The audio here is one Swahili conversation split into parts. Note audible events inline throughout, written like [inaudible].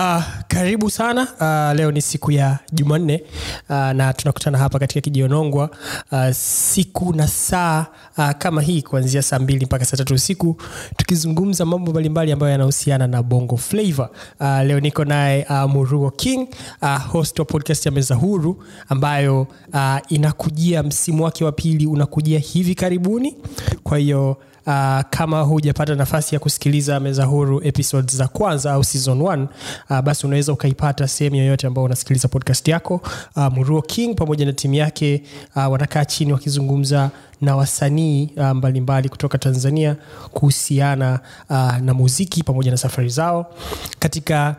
Uh, karibu sana. Uh, leo ni siku ya jumanne. Uh, na tunakutana hapa katika kijionongwa uh, siku na saa uh, kama hii kuanzia saa mbili mpaka saa tatu usiku tukizungumza mambo mbalimbali ambayo yanahusiana na bongo flavor uh, leo niko naye uh, muruo king uh, host wa podcast ya meza huru ambayo uh, inakujia msimu wake wa pili unakujia hivi karibuni. Kwa hiyo Uh, kama hujapata nafasi ya kusikiliza meza huru episodes za kwanza au season 1 uh, basi unaweza ukaipata sehemu yoyote ambao unasikiliza podcast yako. Uh, muruo king pamoja na timu yake uh, wanakaa chini wakizungumza na wasanii uh, mbalimbali kutoka tanzania kuhusiana uh, na muziki pamoja na safari zao. Katika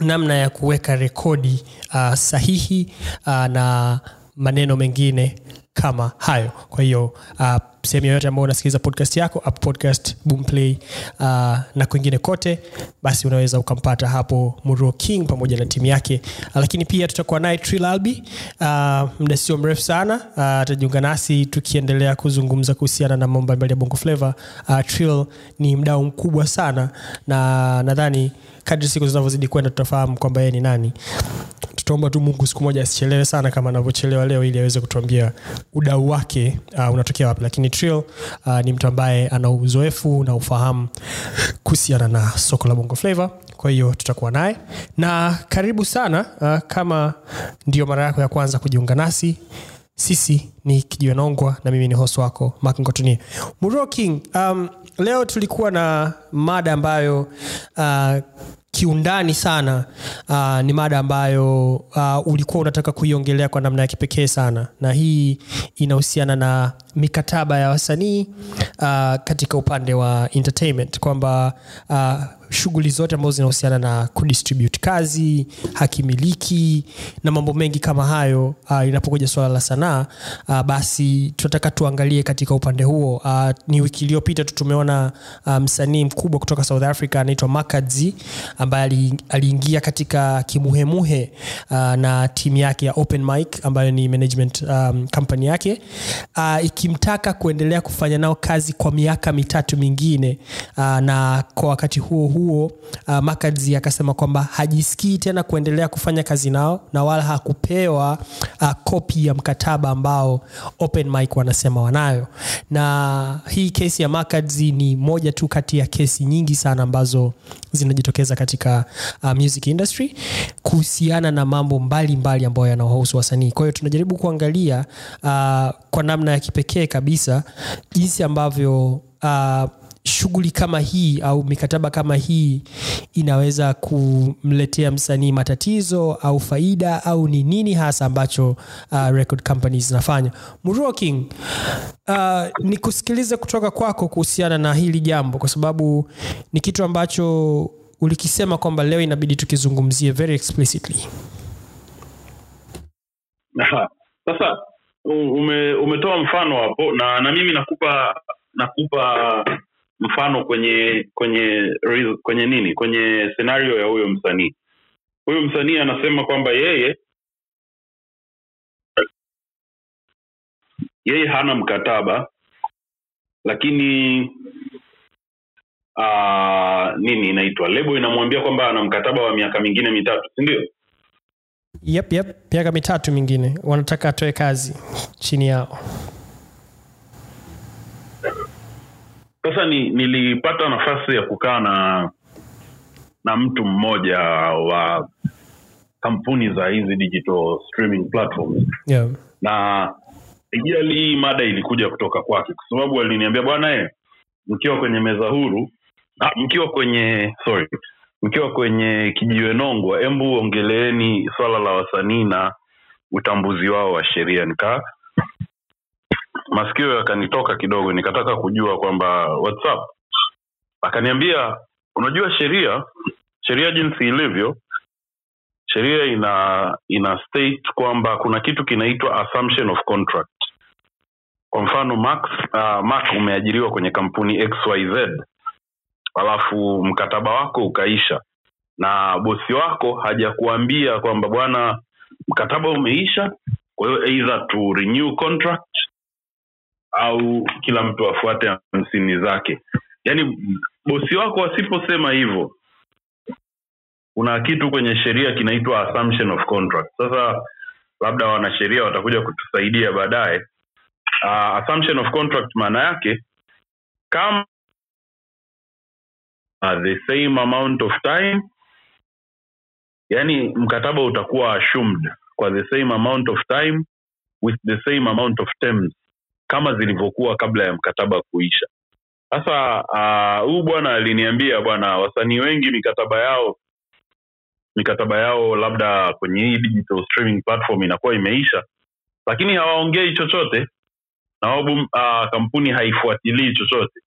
namna ya kuweka rekodi uh, sahihi uh, na maneno mengine kama hayo. Kwa hiyo uh, sehemu yoyote ambao unasikiliza podcast yako podcast boomplay uh, na kwingine kote basi unaweza ukampata hapo muro king pamoja na timu yake. Uh, lakini pia tutakuwa naye trilalbi uh, muda sio mrefu sana uh, nasi tukiendelea kuzungumza kuhusiana na mambo mbalimbali ya bongo flavo uh, tril ni mdao mkubwa sana na nadhani kadri siku zinavyozidi kwenda tutafahamu kwamba yeye ni nani. Tutaomba tu mungu siku moja asichelewe sana kama anavyochelewa leo ili aweze kutuambia udau wake uh, unatokea wapi. Lakini trill uh, ni mtu ambaye ana uzoefu na ufahamu kuhusiana na soko la bongo flavo kwa hiyo tutakuwa naye. Na karibu sana uh, kama ndio mara yako ya kwanza kujiunga nasi sisi ni kijiwenongwa na mimi ni host wako mak king um, leo tulikuwa na mada ambayo uh, kiundani sana uh, ni mada ambayo uh, ulikuwa unataka kuiongelea kwa namna ya kipekee sana. Na hii inahusiana na mikataba ya wasanii uh, katika upande wa entertainment. Kwamba uh, shughuli zote ambazo zinahusiana na kudistribute kazi hakimiliki na mambo mengi kama hayo uh, inapokuja swala la sanaa uh, basi tunataka tuangalie katika upande huo. Uh, ni wiki iliyopita tu tumeona msanii mkubwa kutoka south africa anaitwa makadzi ambaye aliingia katika kimuhemuhe uh, na timu yake ya open mic ambayo ni management um, company yake. Uh, ikimtaka kuendelea kufanya nao kazi kwa miaka mitatu mingine uh, na kwa wakati huo huo uh, makadzi akasema kwamba hajisikii tena kuendelea kufanya kazi nao na wala hakupewa uh, kopi ya mkataba ambao open mic wanasema wanayo. Na hii kesi ya makadzi ni moja tu kati ya kesi nyingi sana ambazo zinajitokeza katika uh, music industry kuhusiana na mambo mbalimbali ambayo yanawahusu wasanii. Kwa hiyo tunajaribu kuangalia uh, kwa namna ya kipekee kabisa jinsi ambavyo uh, shughuli kama hii au mikataba kama hii inaweza kumletea msanii matatizo au faida au ni nini hasa ambacho uh, record companies zinafanya? King uh, ni kutoka kwako kuhusiana na hili jambo kwa sababu ni kitu ambacho ulikisema kwamba leo inabidi tukizungumzie very explicitly. Sasa ume, umetoa mfano hapo na na mimi nakupa nakupa mfano kwenye kwenye kwenye nini kwenye scenario ya huyo msanii. Huyo msanii anasema kwamba yeye yeye hana mkataba lakini uh, nini inaitwa lebo inamwambia kwamba ana mkataba wa miaka mingine mitatu sindio yep, yep. miaka mitatu mingine. Wanataka atoe kazi chini yao sasa ni, nilipata nafasi ya kukaa na na mtu mmoja wa kampuni za hizi digital streaming platforms yeah. na ijali hii mada ilikuja kutoka kwake kwa sababu aliniambia bwana e mkiwa kwenye meza huru ah, mkiwa kwenye sorry mkiwa kwenye kijiwe nongwa embu ongeleeni swala la wasanii na utambuzi wao wa sheria nikaa masikio yakanitoka kidogo nikataka kujua kwamba whatsapp akaniambia unajua sheria sheria jinsi ilivyo sheria ina ina state kwamba kuna kitu kinaitwa assumption of contract. Kwa mfano max uh, mac umeajiriwa kwenye kampuni xyz alafu mkataba wako ukaisha na bosi wako hajakuambia kwamba bwana mkataba umeisha kwa hiyo either to renew contract au kila mtu afuate hamsini zake. Yaani bosi wako asiposema hivyo kuna kitu kwenye sheria kinaitwa assumption of contract. Sasa labda wanasheria watakuja kutusaidia baadaye. Uh, assumption of contract maana yake kama uh, the same amount of time yani mkataba utakuwa assumed kwa the same amount of time with the same amount of terms kama zilivyokuwa kabla ya mkataba kuisha. Sasa huu uh, bwana aliniambia bwana wasanii wengi mikataba yao mikataba yao labda kwenye hii digital streaming platform inakuwa imeisha lakini hawaongei chochote. Na wabu, uh, kampuni haifuatilii chochote.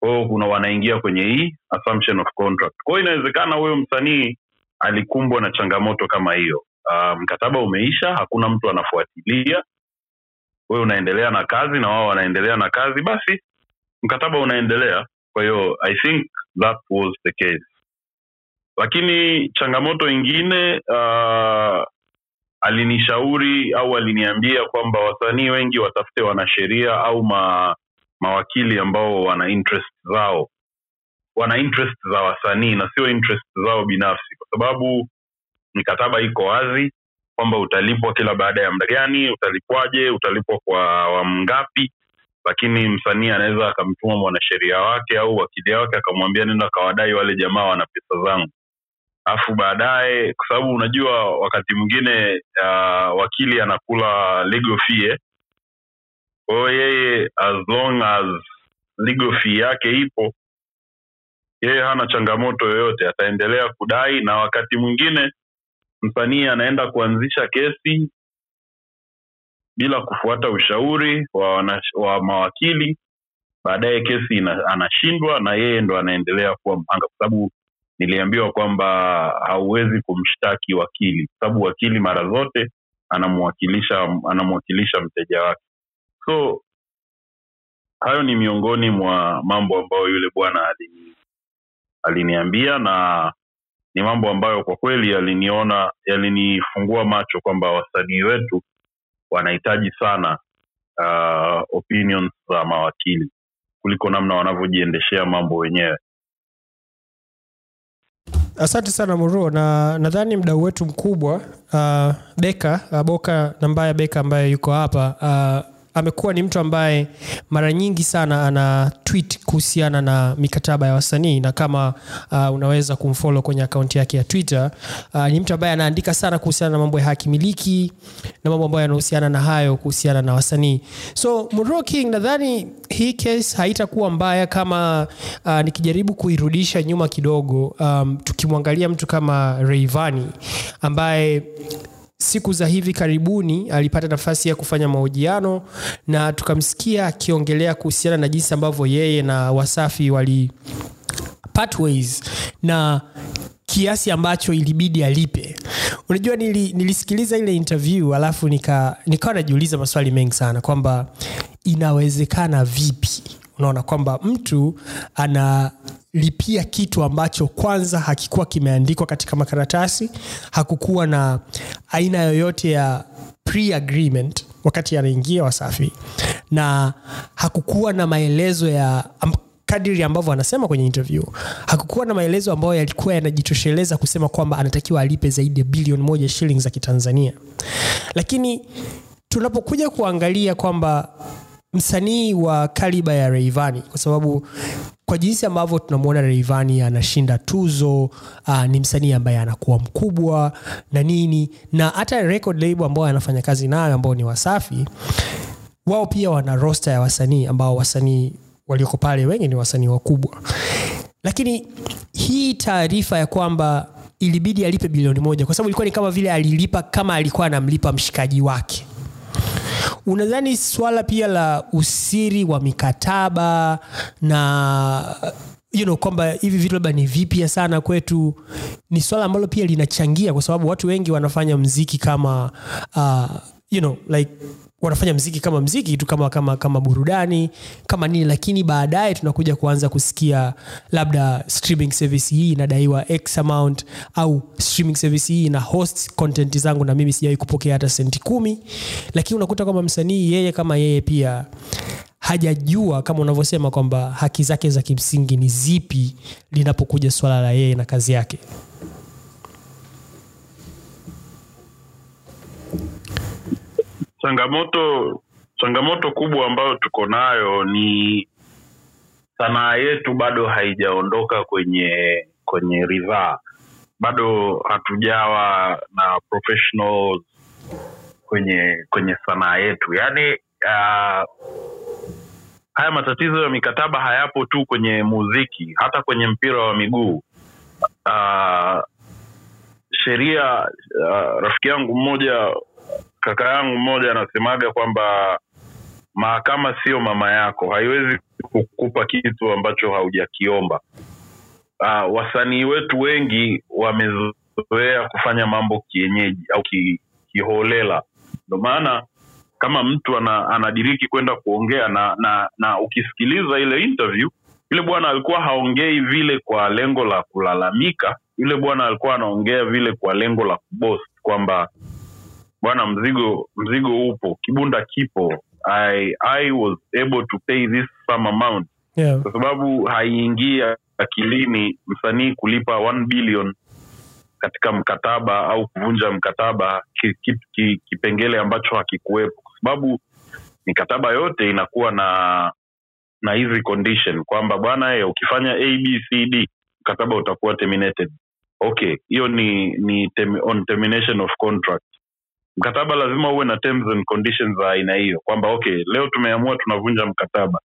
Kwao kuna wanaingia kwenye hii assumption of contract. Kwao inawezekana huyo msanii alikumbwa na changamoto kama hiyo. Uh, mkataba umeisha hakuna mtu anafuatilia wewe unaendelea na kazi na wao wanaendelea na kazi basi mkataba unaendelea. Kwa hiyo i think that was the case. Lakini changamoto ingine uh, alinishauri au aliniambia kwamba wasanii wengi watafute wanasheria au ma, mawakili ambao wana interest zao. Wana interest za wasanii na sio interest zao binafsi kwa sababu mikataba iko wazi kwamba utalipwa kila baada ya muda gani utalipwaje utalipwa kwa awamu ngapi? Lakini msanii anaweza akamtuma mwanasheria wake au wakili wake akamwambia nenda kawadai wale jamaa wana pesa zangu. Alafu baadaye kwa sababu unajua wakati mwingine uh, wakili anakula legal fee kwa hiyo yeye as long as legal fee yake ipo yeye hana changamoto yoyote ataendelea kudai. Na wakati mwingine msanii anaenda kuanzisha kesi bila kufuata ushauri wa, wana, wa mawakili. Baadaye kesi ina, anashindwa na yeye ndo anaendelea kuwa mhanga kwa sababu niliambiwa kwamba hauwezi kumshtaki wakili kwa sababu wakili mara zote anamwakilisha anamwakilisha mteja wake. So hayo ni miongoni mwa mambo ambayo yule bwana alini, aliniambia na ni mambo ambayo kwa kweli yaliniona yalinifungua macho kwamba wasanii wetu wanahitaji sana uh, opinions za mawakili kuliko namna wanavyojiendeshea mambo wenyewe. Asante sana muro na nadhani mdau wetu mkubwa uh, beka uh, boka nambaya beka ambaye yuko hapa uh, amekuwa ni mtu ambaye mara nyingi sana ana tweet kuhusiana na mikataba ya wasanii na kama uh, unaweza kumfollow kwenye akaunti yake ya twitter uh, ni mtu ambaye anaandika sana kuhusiana na mambo ya hakimiliki na mambo ambayo yanahusiana na hayo kuhusiana na wasanii. So Monroe nadhani hii case haitakuwa mbaya kama uh, nikijaribu kuirudisha nyuma kidogo um, tukimwangalia mtu kama reivani ambaye siku za hivi karibuni alipata nafasi ya kufanya mahojiano na tukamsikia akiongelea kuhusiana na jinsi ambavyo yeye na wasafi wali pathways na kiasi ambacho ilibidi alipe. Unajua nili, nilisikiliza ile interview alafu nika, nikawa najiuliza maswali mengi sana kwamba inawezekana vipi? Unaona kwamba mtu analipia kitu ambacho kwanza hakikuwa kimeandikwa katika makaratasi hakukuwa na aina yoyote ya pre-agreement wakati anaingia wasafi na hakukuwa na maelezo ya kadiri ambavyo anasema kwenye interview hakukuwa na maelezo ambayo yalikuwa yanajitosheleza kusema kwamba anatakiwa alipe zaidi ya bilioni moja shilingi za kitanzania. Lakini tunapokuja kuangalia kwamba msanii wa kaliba ya reivani kwa sababu kwa jinsi ambavyo tunamwona reivani anashinda tuzo uh, ni msanii ambaye anakuwa mkubwa na nini na hata record label ambao anafanya kazi nayo ambao ni wasafi wao pia wana rosta ya wasanii ambao wasanii walioko pale wengi ni wasanii wakubwa. Lakini hii taarifa ya kwamba ilibidi alipe bilioni moja kwa sababu ilikuwa ni kama vile alilipa kama alikuwa anamlipa mshikaji wake unadhani swala pia la usiri wa mikataba na you know, kwamba hivi vitu labda ni vipya sana kwetu ni swala ambalo pia linachangia kwa sababu watu wengi wanafanya mziki kama uh, you know, like wanafanya mziki kama mziki tu kama, kama, kama burudani kama nini. Lakini baadaye tunakuja kuanza kusikia labda streaming service hii inadaiwa x amount au streaming service hii ina host content zangu na mimi sijawai kupokea hata senti kumi. Lakini unakuta kwamba msanii yeye kama yeye pia hajajua kama unavyosema kwamba haki zake za kimsingi ni zipi linapokuja swala la yeye na kazi yake changamoto changamoto kubwa ambayo tuko nayo ni sanaa yetu bado haijaondoka kwenye kwenye ridhaa bado hatujawa na professionals kwenye kwenye sanaa yetu. Yaani uh, haya matatizo ya mikataba hayapo tu kwenye muziki hata kwenye mpira wa miguu. Uh, sheria uh, rafiki yangu mmoja kaka yangu mmoja anasemaga kwamba mahakama sio mama yako haiwezi kukupa kitu ambacho haujakiomba. Uh, wasanii wetu wengi wamezoea kufanya mambo kienyeji au ki, kiholela. Ndo maana kama mtu ana, anadiriki kwenda kuongea na, na na ukisikiliza ile interview yule bwana alikuwa haongei vile kwa lengo la kulalamika yule bwana alikuwa anaongea vile kwa lengo la kubos kwamba bwana mzigo mzigo upo. Kibunda kipo. I, I was able to pay this some amount. Yeah. kwa sababu haiingii akilini msanii kulipa 1 billion katika mkataba au kuvunja mkataba ki, ki, ki, kipengele ambacho hakikuwepo. Kwa sababu mikataba yote inakuwa na na hizi condition kwamba bwana eh, ukifanya abcd mkataba utakuwa terminated. Okay hiyo ni ni tem, on termination of contract mkataba lazima uwe na terms and conditions za aina hiyo kwamba okay leo tumeamua tunavunja mkataba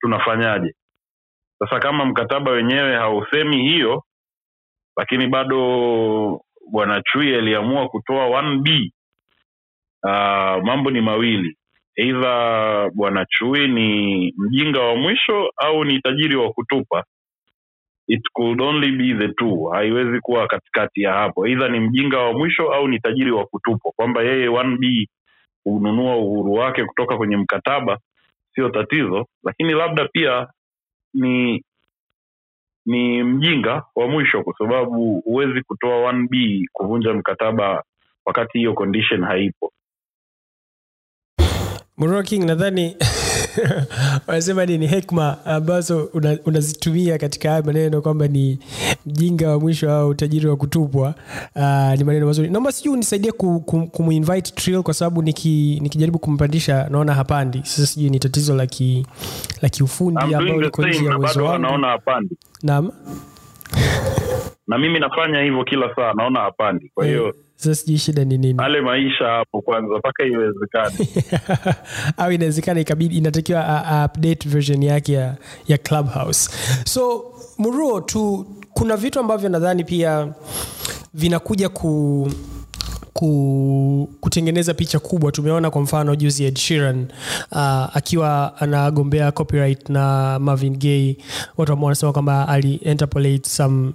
tunafanyaje? Sasa kama mkataba wenyewe hausemi hiyo lakini bado bwana chui aliamua kutoa 1b uh, mambo ni mawili. Eidha bwana chui ni mjinga wa mwisho au ni tajiri wa kutupa it could only be the two. Haiwezi kuwa katikati ya hapo. Eidha ni mjinga wa mwisho au ni tajiri wa kutupwa. Kwamba yeye 1b hununua uhuru wake kutoka kwenye mkataba sio tatizo. Lakini labda pia ni ni mjinga wa mwisho kwa sababu huwezi kutoa 1b kuvunja mkataba wakati hiyo condition haipo. Muroro nadhani [laughs] [laughs] wanasema ni, ni hekma ambazo una- unazitumia katika haya maneno kwamba ni mjinga wa mwisho au utajiri wa kutupwa. Uh, ni maneno mazuri. Naomba sijui unisaidie ku, ku, Trill kwa sababu niki, nikijaribu kumpandisha naona hapandi. Sasa sijui ni tatizo la ki la kiufundi the liko nje ya na uwezo wangu. naam. Na mimi nafanya hivyo kila saa naona hapandi. Kwa hiyo Eh, sasa sijui shida ni nini? Ale maisha hapo kwanza mpaka iwezekane. [laughs] Au inawezekana ikabidi inatakiwa a- a- update version yake ya, ya clubhouse. So muruo tu kuna vitu ambavyo nadhani pia vinakuja ku ku, kutengeneza picha kubwa. Tumeona kwa mfano juzi ed shiran uh, akiwa anagombea copyright na marvin gay watu ambao wanasema kwamba ali interpolate some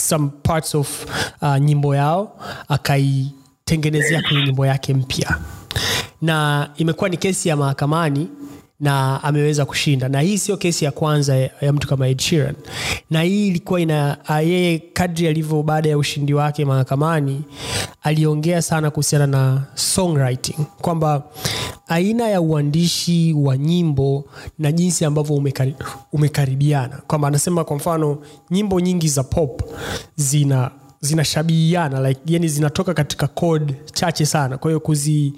some parts of uh, nyimbo yao akaitengenezea kwenye nyimbo yake mpya. Na imekuwa ni kesi ya mahakamani na ameweza kushinda. Na hii sio kesi ya kwanza ya, ya mtu kama Ed Sheeran. Na hii ilikuwa ina yeye kadri alivyo baada ya ushindi wake mahakamani aliongea sana kuhusiana na songwriting. Kwamba aina ya uandishi wa nyimbo na jinsi ambavyo umekari, umekaribiana. Kwamba anasema kwa mfano nyimbo nyingi za pop zina zinashabihiana like, yani zinatoka katika code chache sana. Kwa hiyo kuzi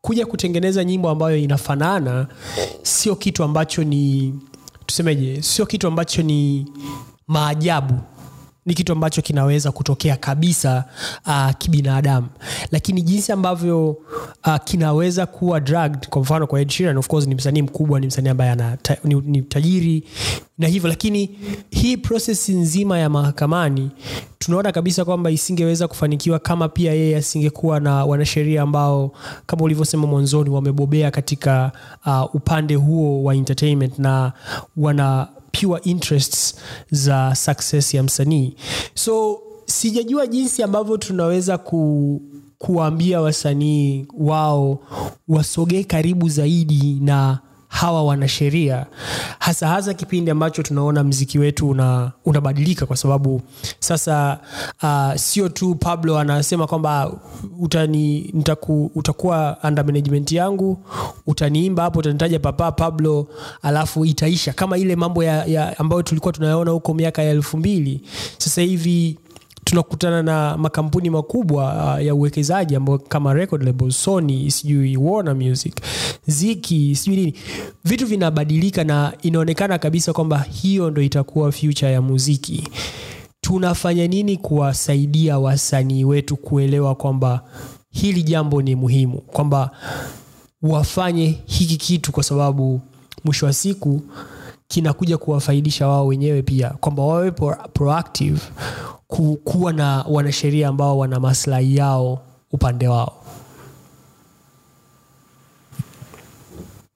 kuja kutengeneza nyimbo ambayo inafanana sio kitu ambacho ni tusemeje sio kitu ambacho ni maajabu ni kitu ambacho kinaweza kutokea kabisa uh, kibinadamu. Lakini jinsi ambavyo uh, kinaweza kuwa drugged kwa mfano kwa Sheeran of course ni msanii mkubwa ni msanii ambaye ni, ni tajiri na hivyo lakini hii prosesi nzima ya mahakamani tunaona kabisa kwamba isingeweza kufanikiwa kama pia yeye asingekuwa na wanasheria ambao kama ulivyosema mwanzoni wamebobea katika uh, upande huo wa entertainment na wana pure interests za success ya msanii. So sijajua jinsi ambavyo tunaweza ku kuwaambia wasanii wao wasogee karibu zaidi na hawa wanasheria hasa hasa kipindi ambacho tunaona mziki wetu una, unabadilika kwa sababu sasa uh, sio tu pablo anasema kwamba utani, nitaku, utakuwa under management yangu utaniimba hapo utanitaja papa pablo alafu itaisha. Kama ile mambo ya, ya ambayo tulikuwa tunayaona huko miaka ya elfu mbili sasa hivi tunakutana na makampuni makubwa uh, ya uwekezaji ambayo kama record label sony sijui warner music ziki sijui nini. Vitu vinabadilika na inaonekana kabisa kwamba hiyo ndo itakuwa future ya muziki. Tunafanya nini kuwasaidia wasanii wetu kuelewa kwamba hili jambo ni muhimu? Kwamba wafanye hiki kitu kwa sababu mwisho wa siku kinakuja kuwafaidisha wao wenyewe pia kwamba wawe proactive kuwa na wanasheria ambao wana maslahi yao upande wao.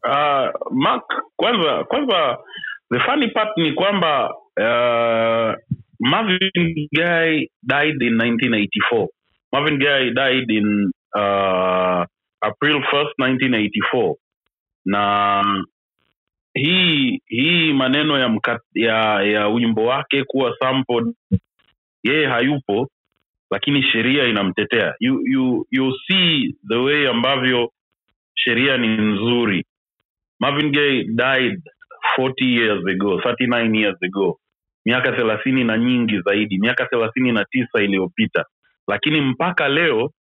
Uh, mark kwanza kwanza the funny part ni kwamba uh, marvin guy died in 1984 marvin guy died in uh, april 1st 1984 na hii hii maneno ya mka, ya ya wimbo wake kuwa sampled yeye hayupo lakini sheria inamtetea. You, you, you see the way ambavyo sheria ni nzuri. Marvin gaye died 40 years ago 39 years ago. Miaka thelathini na nyingi zaidi. Miaka thelathini na tisa iliyopita. Lakini mpaka leo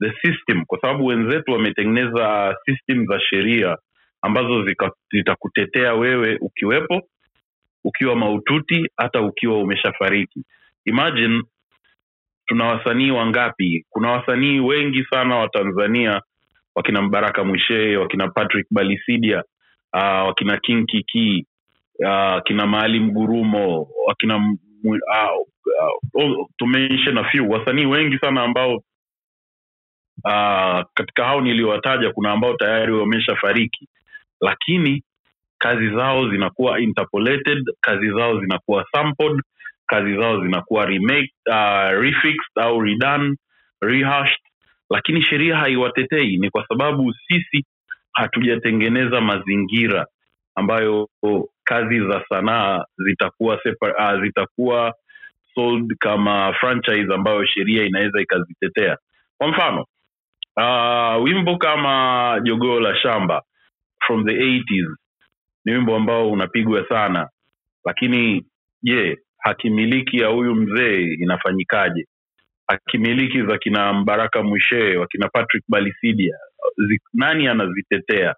the system kwa sababu wenzetu wametengeneza system za sheria ambazo zitakutetea wewe ukiwepo ukiwa maututi hata ukiwa umeshafariki. Imagine tuna wasanii wangapi? Kuna wasanii wengi sana wa tanzania wakina mbaraka mwishee wakina patrick balisidia uh, wakina king kiki uh, kina maalim gurumo wakina uh, uh, na few. Wasanii wengi sana ambao uh, katika hao niliowataja kuna ambao tayari wameshafariki lakini kazi zao zinakuwa interpolated kazi zao zinakuwa sampled kazi zao zinakuwa remake, uh, refixed au redone rehashed. Lakini sheria haiwatetei ni kwa sababu sisi hatujatengeneza mazingira ambayo kazi za sanaa zitakuwa separ, uh, zitakuwa sold kama franchise ambayo sheria inaweza ikazitetea. Kwa mfano uh, wimbo kama jogoo la shamba from the 80s ni wimbo ambao unapigwa sana. Lakini je hakimiliki ya huyu mzee inafanyikaje? Hakimiliki za kina mbaraka mwishee wakina patrick balisidia Zik, nani anazitetea?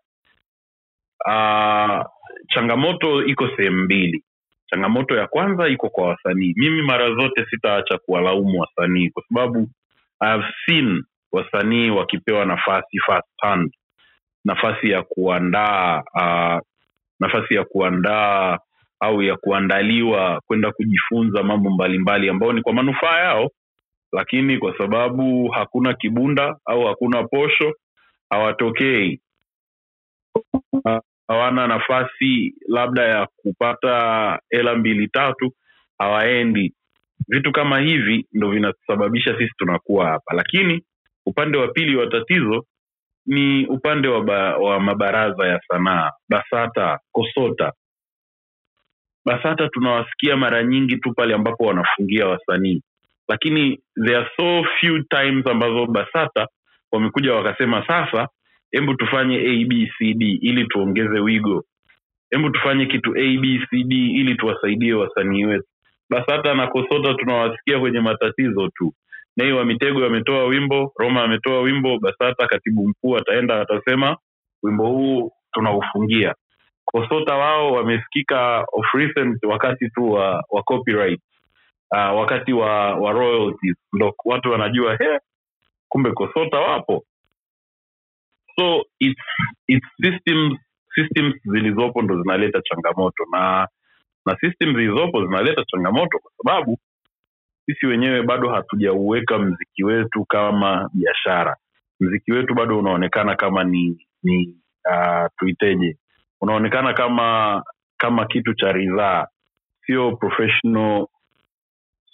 Uh, changamoto iko sehemu mbili. Changamoto ya kwanza iko kwa wasanii. Mimi mara zote sitaacha kuwalaumu wasanii kwa sababu I have seen wasanii wakipewa nafasi first hand nafasi ya kuandaa uh, nafasi ya kuandaa au ya kuandaliwa kwenda kujifunza mambo mbalimbali ambayo ni kwa manufaa yao lakini kwa sababu hakuna kibunda au hakuna posho hawatokei. Hawana nafasi labda ya kupata hela mbili tatu hawaendi. Vitu kama hivi ndo vinasababisha sisi tunakuwa hapa. Lakini upande wa pili wa tatizo ni upande wa, ba, wa mabaraza ya sanaa. Basata kosota. Basata tunawasikia mara nyingi tu pale ambapo wanafungia wasanii. Lakini there are so few times ambazo basata wamekuja wakasema sasa hebu tufanye abcd ili tuongeze wigo. Hebu tufanye kitu abcd ili tuwasaidie wasanii wetu. Basata na kosota tunawasikia kwenye matatizo tu nei wa mitego ametoa wimbo roma ametoa wimbo basata katibu mkuu ataenda atasema wimbo huu tunaufungia. Kosota wao wamesikika of recent wakati tu wa, wa copyright uh, wakati wa, wa royalties. Ndo watu wanajua he kumbe kosota wapo. So it's, it's systems systems zilizopo ndo zinaleta changamoto na na system zilizopo zinaleta changamoto kwa sababu sisi wenyewe bado hatujauweka mziki wetu kama biashara. Mziki wetu bado unaonekana kama ni ni uh, tuiteje. Unaonekana kama kama kitu cha ridhaa. Sio professional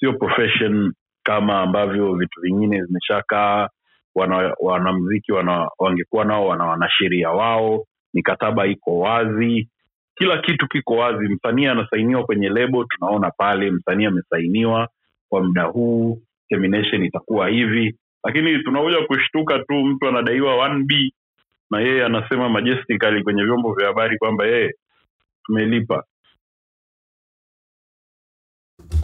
sio profession kama ambavyo vitu vingine zimeshakaa wana, wanamziki wana, wangekuwa nao wana wanasheria wao. Mikataba iko wazi. Kila kitu kiko wazi. Msanii anasainiwa kwenye lebo tunaona pale. Msanii amesainiwa kwa muda huu termination itakuwa hivi. Lakini tunakuja kushtuka tu mtu anadaiwa 1b na yeye anasema majestically kwenye vyombo vya habari kwamba yeye tumelipa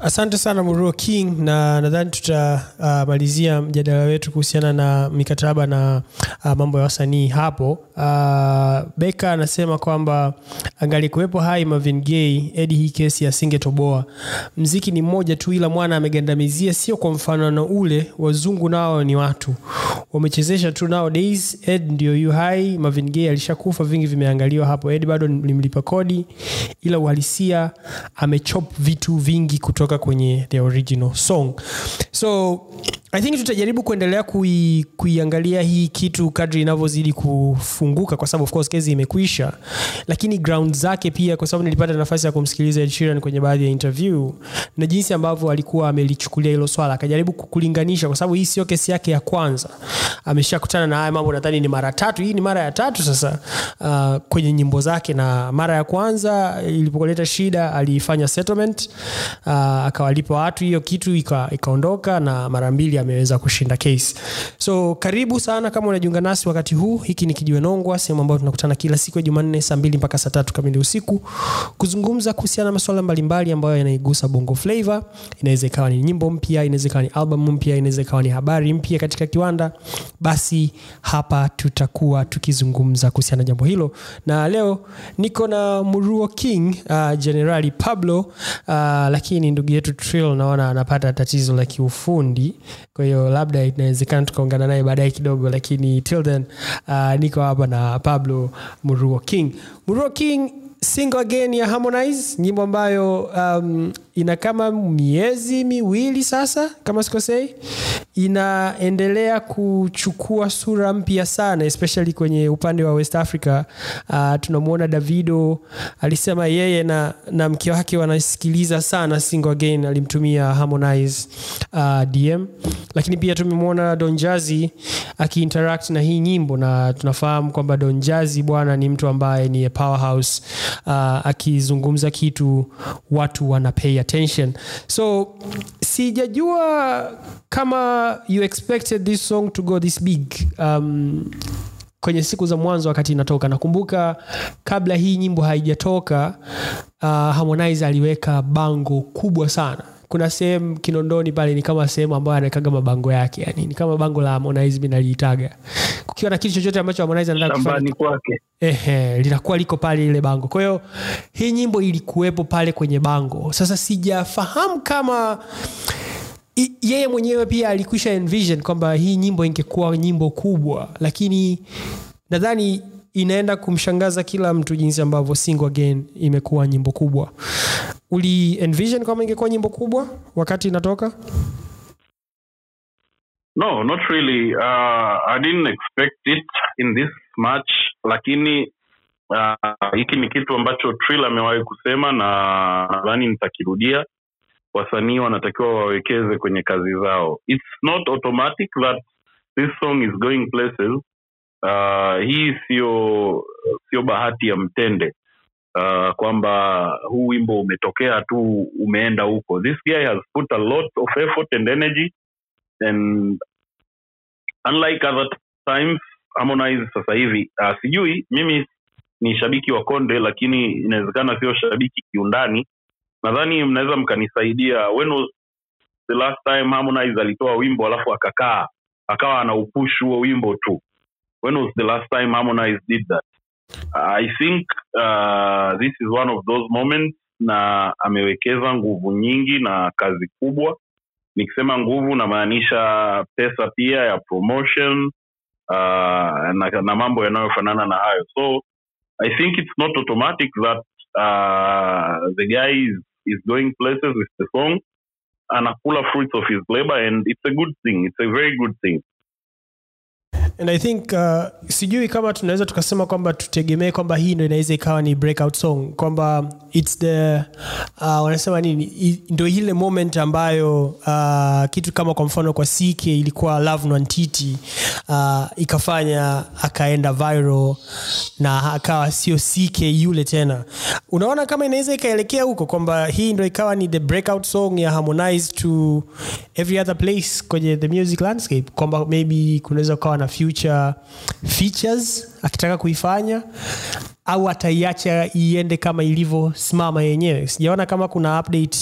asante sana muruo king na nadhani tutamalizia uh, mjadala wetu kuhusiana na mikataba na uh, mambo ya wasanii hapo. Uh, beka anasema kwamba angalikuwepo hai mavin gay edi hii kesi asingetoboa. Mziki ni mmoja tu ila mwana amegandamizia sio kwa mfanano ule wazungu nao ni watu. Wamechezesha tu nowadays ed ndio yu hai mavin gay alishakufa vingi vimeangaliwa hapo. Ed bado limlipa kodi ila uhalisia amechop vitu vingi kutoka kwenye the original song. So i think tutajaribu kuendelea kui, kuiangalia hii kitu kadri inavyozidi kufunguka kwa sababu of course kesi imekwisha. Lakini ground zake pia kwa sababu nilipata nafasi ya kumsikiliza Sheeran kwenye baadhi ya interview na jinsi ambavyo alikuwa amelichukulia hilo swala. Akajaribu kulinganisha kwa sababu hii sio kesi yake ya kwanza. Ameshakutana na haya mambo nadhani ni mara tatu. Hii ni mara ya tatu sasa uh, kwenye nyimbo zake na mara ya kwanza ilipoleta shida alifanya settlement uh, akawalipa watu hiyo kitu ikaondoka ika na mara mbili ameweza kushinda case. So karibu sana kama unajiunga nasi wakati huu. Hiki ni kijiwe nongwa sehemu ambayo tunakutana kila siku ya jumanne saa mbili mpaka saa tatu kamili usiku kuzungumza kuhusiana na masuala mbalimbali ambayo yanaigusa bongo flavor inaweza ikawa ni nyimbo mpya inaweza ikawa ni albamu mpya inaweza ikawa ni habari mpya katika kiwanda. Basi hapa tutakuwa tukizungumza kuhusiana na jambo hilo. Na leo niko na muruo king uh, pablo uh, lakini ndugu yetu trill naona anapata tatizo la kiufundi kwa hiyo labda inawezekana tukaungana naye baadaye kidogo lakini till then uh, niko hapa na pablo muruo king. Muruo king single again ya harmonize nyimbo ambayo um, ina kama miezi miwili sasa kama sikosei inaendelea kuchukua sura mpya sana especially kwenye upande wa west africa. Uh, tunamwona davido alisema yeye na, na mke wake wanasikiliza sana single again alimtumia harmonize uh, dm lakini pia tumemwona donjazi akiinteract na hii nyimbo na tunafahamu kwamba donjazi bwana ni mtu ambaye ni a powerhouse uh, akizungumza kitu watu wana pay attention. So sijajua kama you expected this song to go this big um, kwenye siku za mwanzo wakati inatoka. Nakumbuka kabla hii nyimbo haijatoka uh, harmonize aliweka bango kubwa sana kuna sehemu kinondoni pale ni kama sehemu ambayo anawekaga mabango yake yani ni kama bango la harmonize mi naliitaga. Kukiwa na kitu chochote ambacho harmonize anataka kufanya kwake. ehe linakuwa liko pale ile bango. Kwa hiyo hii nyimbo ilikuwepo pale kwenye bango. Sasa sijafahamu kama I, yeye mwenyewe pia alikwisha envision kwamba hii nyimbo ingekuwa nyimbo kubwa lakini nadhani inaenda kumshangaza kila mtu jinsi ambavyo single again imekuwa nyimbo kubwa. Uli envision kama ingekuwa nyimbo kubwa wakati inatoka? No not really. Uh, i didn't expect it in this much, lakini uh, hiki ni kitu ambacho trill amewahi kusema na nadhani nitakirudia. Wasanii wanatakiwa wawekeze kwenye kazi zao. Its not automatic that this song is going places uh, hii sio sio bahati ya mtende. Uh, kwamba huu wimbo umetokea tu umeenda huko. This guy has put a lot of effort and energy and unlike other times harmonize sasa hivi uh, sijui mimi ni shabiki wa konde lakini inawezekana sio shabiki kiundani. Nadhani mnaweza mkanisaidia. When was the last time harmonize alitoa wimbo alafu akakaa akawa anaupush huo wimbo tu when was the last time harmonize did that? I think uh, this is one of those moments na amewekeza nguvu nyingi na kazi kubwa. Nikisema nguvu namaanisha pesa pia ya promotion uh, na, na mambo yanayofanana na hayo. So i think it's not automatic that uh, the guy is, is going places with the song anakula fruits of his labor and it's a good thing. It's a very good thing and i think uh, sijui kama tunaweza tukasema kwamba tutegemee kwamba hii ndo inaweza ikawa ni breakout song kwamba its the uh, wanasema nini? Ndo ile moment ambayo uh, kitu kama kwa mfano kwa ck ilikuwa love nwantiti uh, ikafanya akaenda viral na akawa sio ck yule tena. Unaona kama inaweza ikaelekea huko kwamba hii ndo ikawa ni the breakout song ya harmonize to every other place kwenye the music landscape kwamba maybe kunaweza ukawa na future features akitaka kuifanya au ataiacha iende kama ilivyosimama yenyewe. Sijaona kama kuna update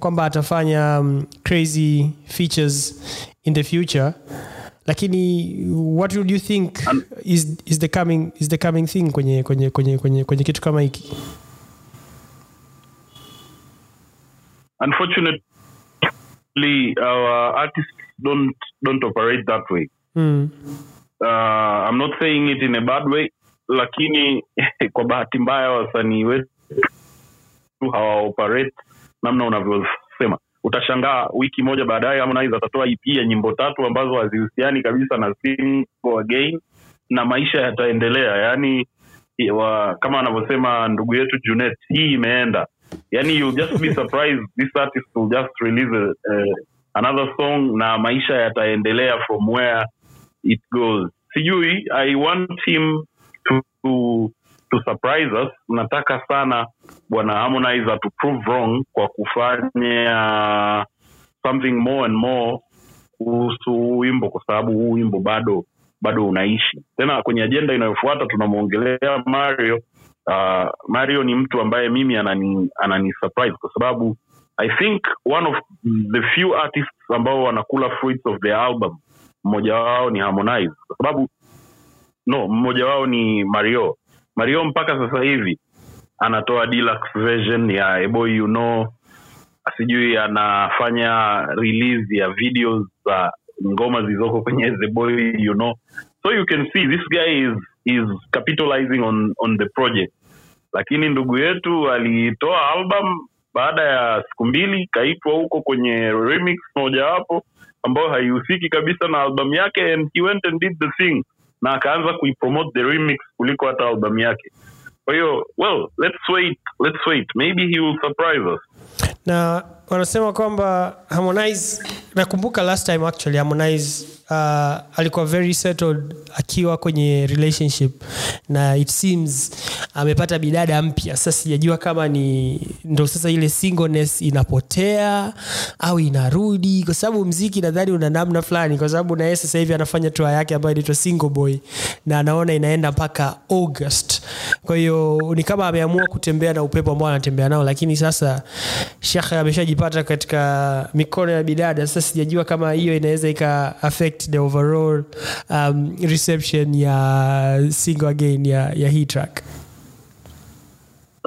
kwamba atafanya um, crazy features in the future. Lakini what would you think is, is, the coming, is the coming thing kwenye, kwenye, kwenye, kwenye, kwenye kitu kama hiki? Unfortunately our artists don't don't operate that way. Mm. Uh, i'm not saying it in a bad way lakini [laughs] kwa bahati mbaya wasanii wetu hawaoperate namna unavyosema. Utashangaa wiki moja baadaye Harmonize atatoa EP ya nyimbo tatu ambazo hazihusiani kabisa na again na maisha yataendelea. Yaani wa, kama anavyosema ndugu yetu Junet hii imeenda. Yani you just be surprised [laughs] this artist will just release a, uh, another song na maisha yataendelea from where it goes. Sijui i want him to, to, to surprise us. Nataka sana bwana harmonize to prove wrong kwa kufanya something more and more kuhusu huu wimbo kwa sababu huu wimbo bado bado unaishi. Tena kwenye ajenda inayofuata tunamwongelea mario. Uh, mario ni mtu ambaye mimi anani, anani surprise kwa sababu i think one of the few artists ambao wanakula fruits of their album mmoja wao ni harmonize. Kwa sababu no mmoja wao ni mario. Mario mpaka sasa hivi anatoa deluxe version ya A Boy you know. Sijui anafanya release ya videos za ngoma zilizoko kwenye the boy you know. So you can see this guy is is capitalizing on on the project. Lakini ndugu yetu alitoa album baada ya siku mbili kaitwa huko kwenye remix mojawapo ambayo haihusiki kabisa na albamu yake and he went and did the thing na akaanza kuipromote the remix kuliko hata albamu yake. Kwa hiyo well let's wait let's wait. Maybe he will surprise us. Na wanasema kwamba harmonize nakumbuka last time actually harmonize uh, alikuwa very settled akiwa kwenye relationship na it seems amepata bidada mpya. Sasa sijajua kama ni ndo sasa ile singleness inapotea au inarudi kwa sababu mziki nadhani una namna fulani kwa sababu naye sasa hivi anafanya toa yake ambayo inaitwa single boy na anaona inaenda mpaka august. Kwa hiyo ni kama ameamua kutembea na upepo ambao anatembea nao lakini sasa shekhe ameshajipata katika mikono ya bidada sasa sijajua kama hiyo inaweza ika affect the overall um, reception ya single again ya, ya hii track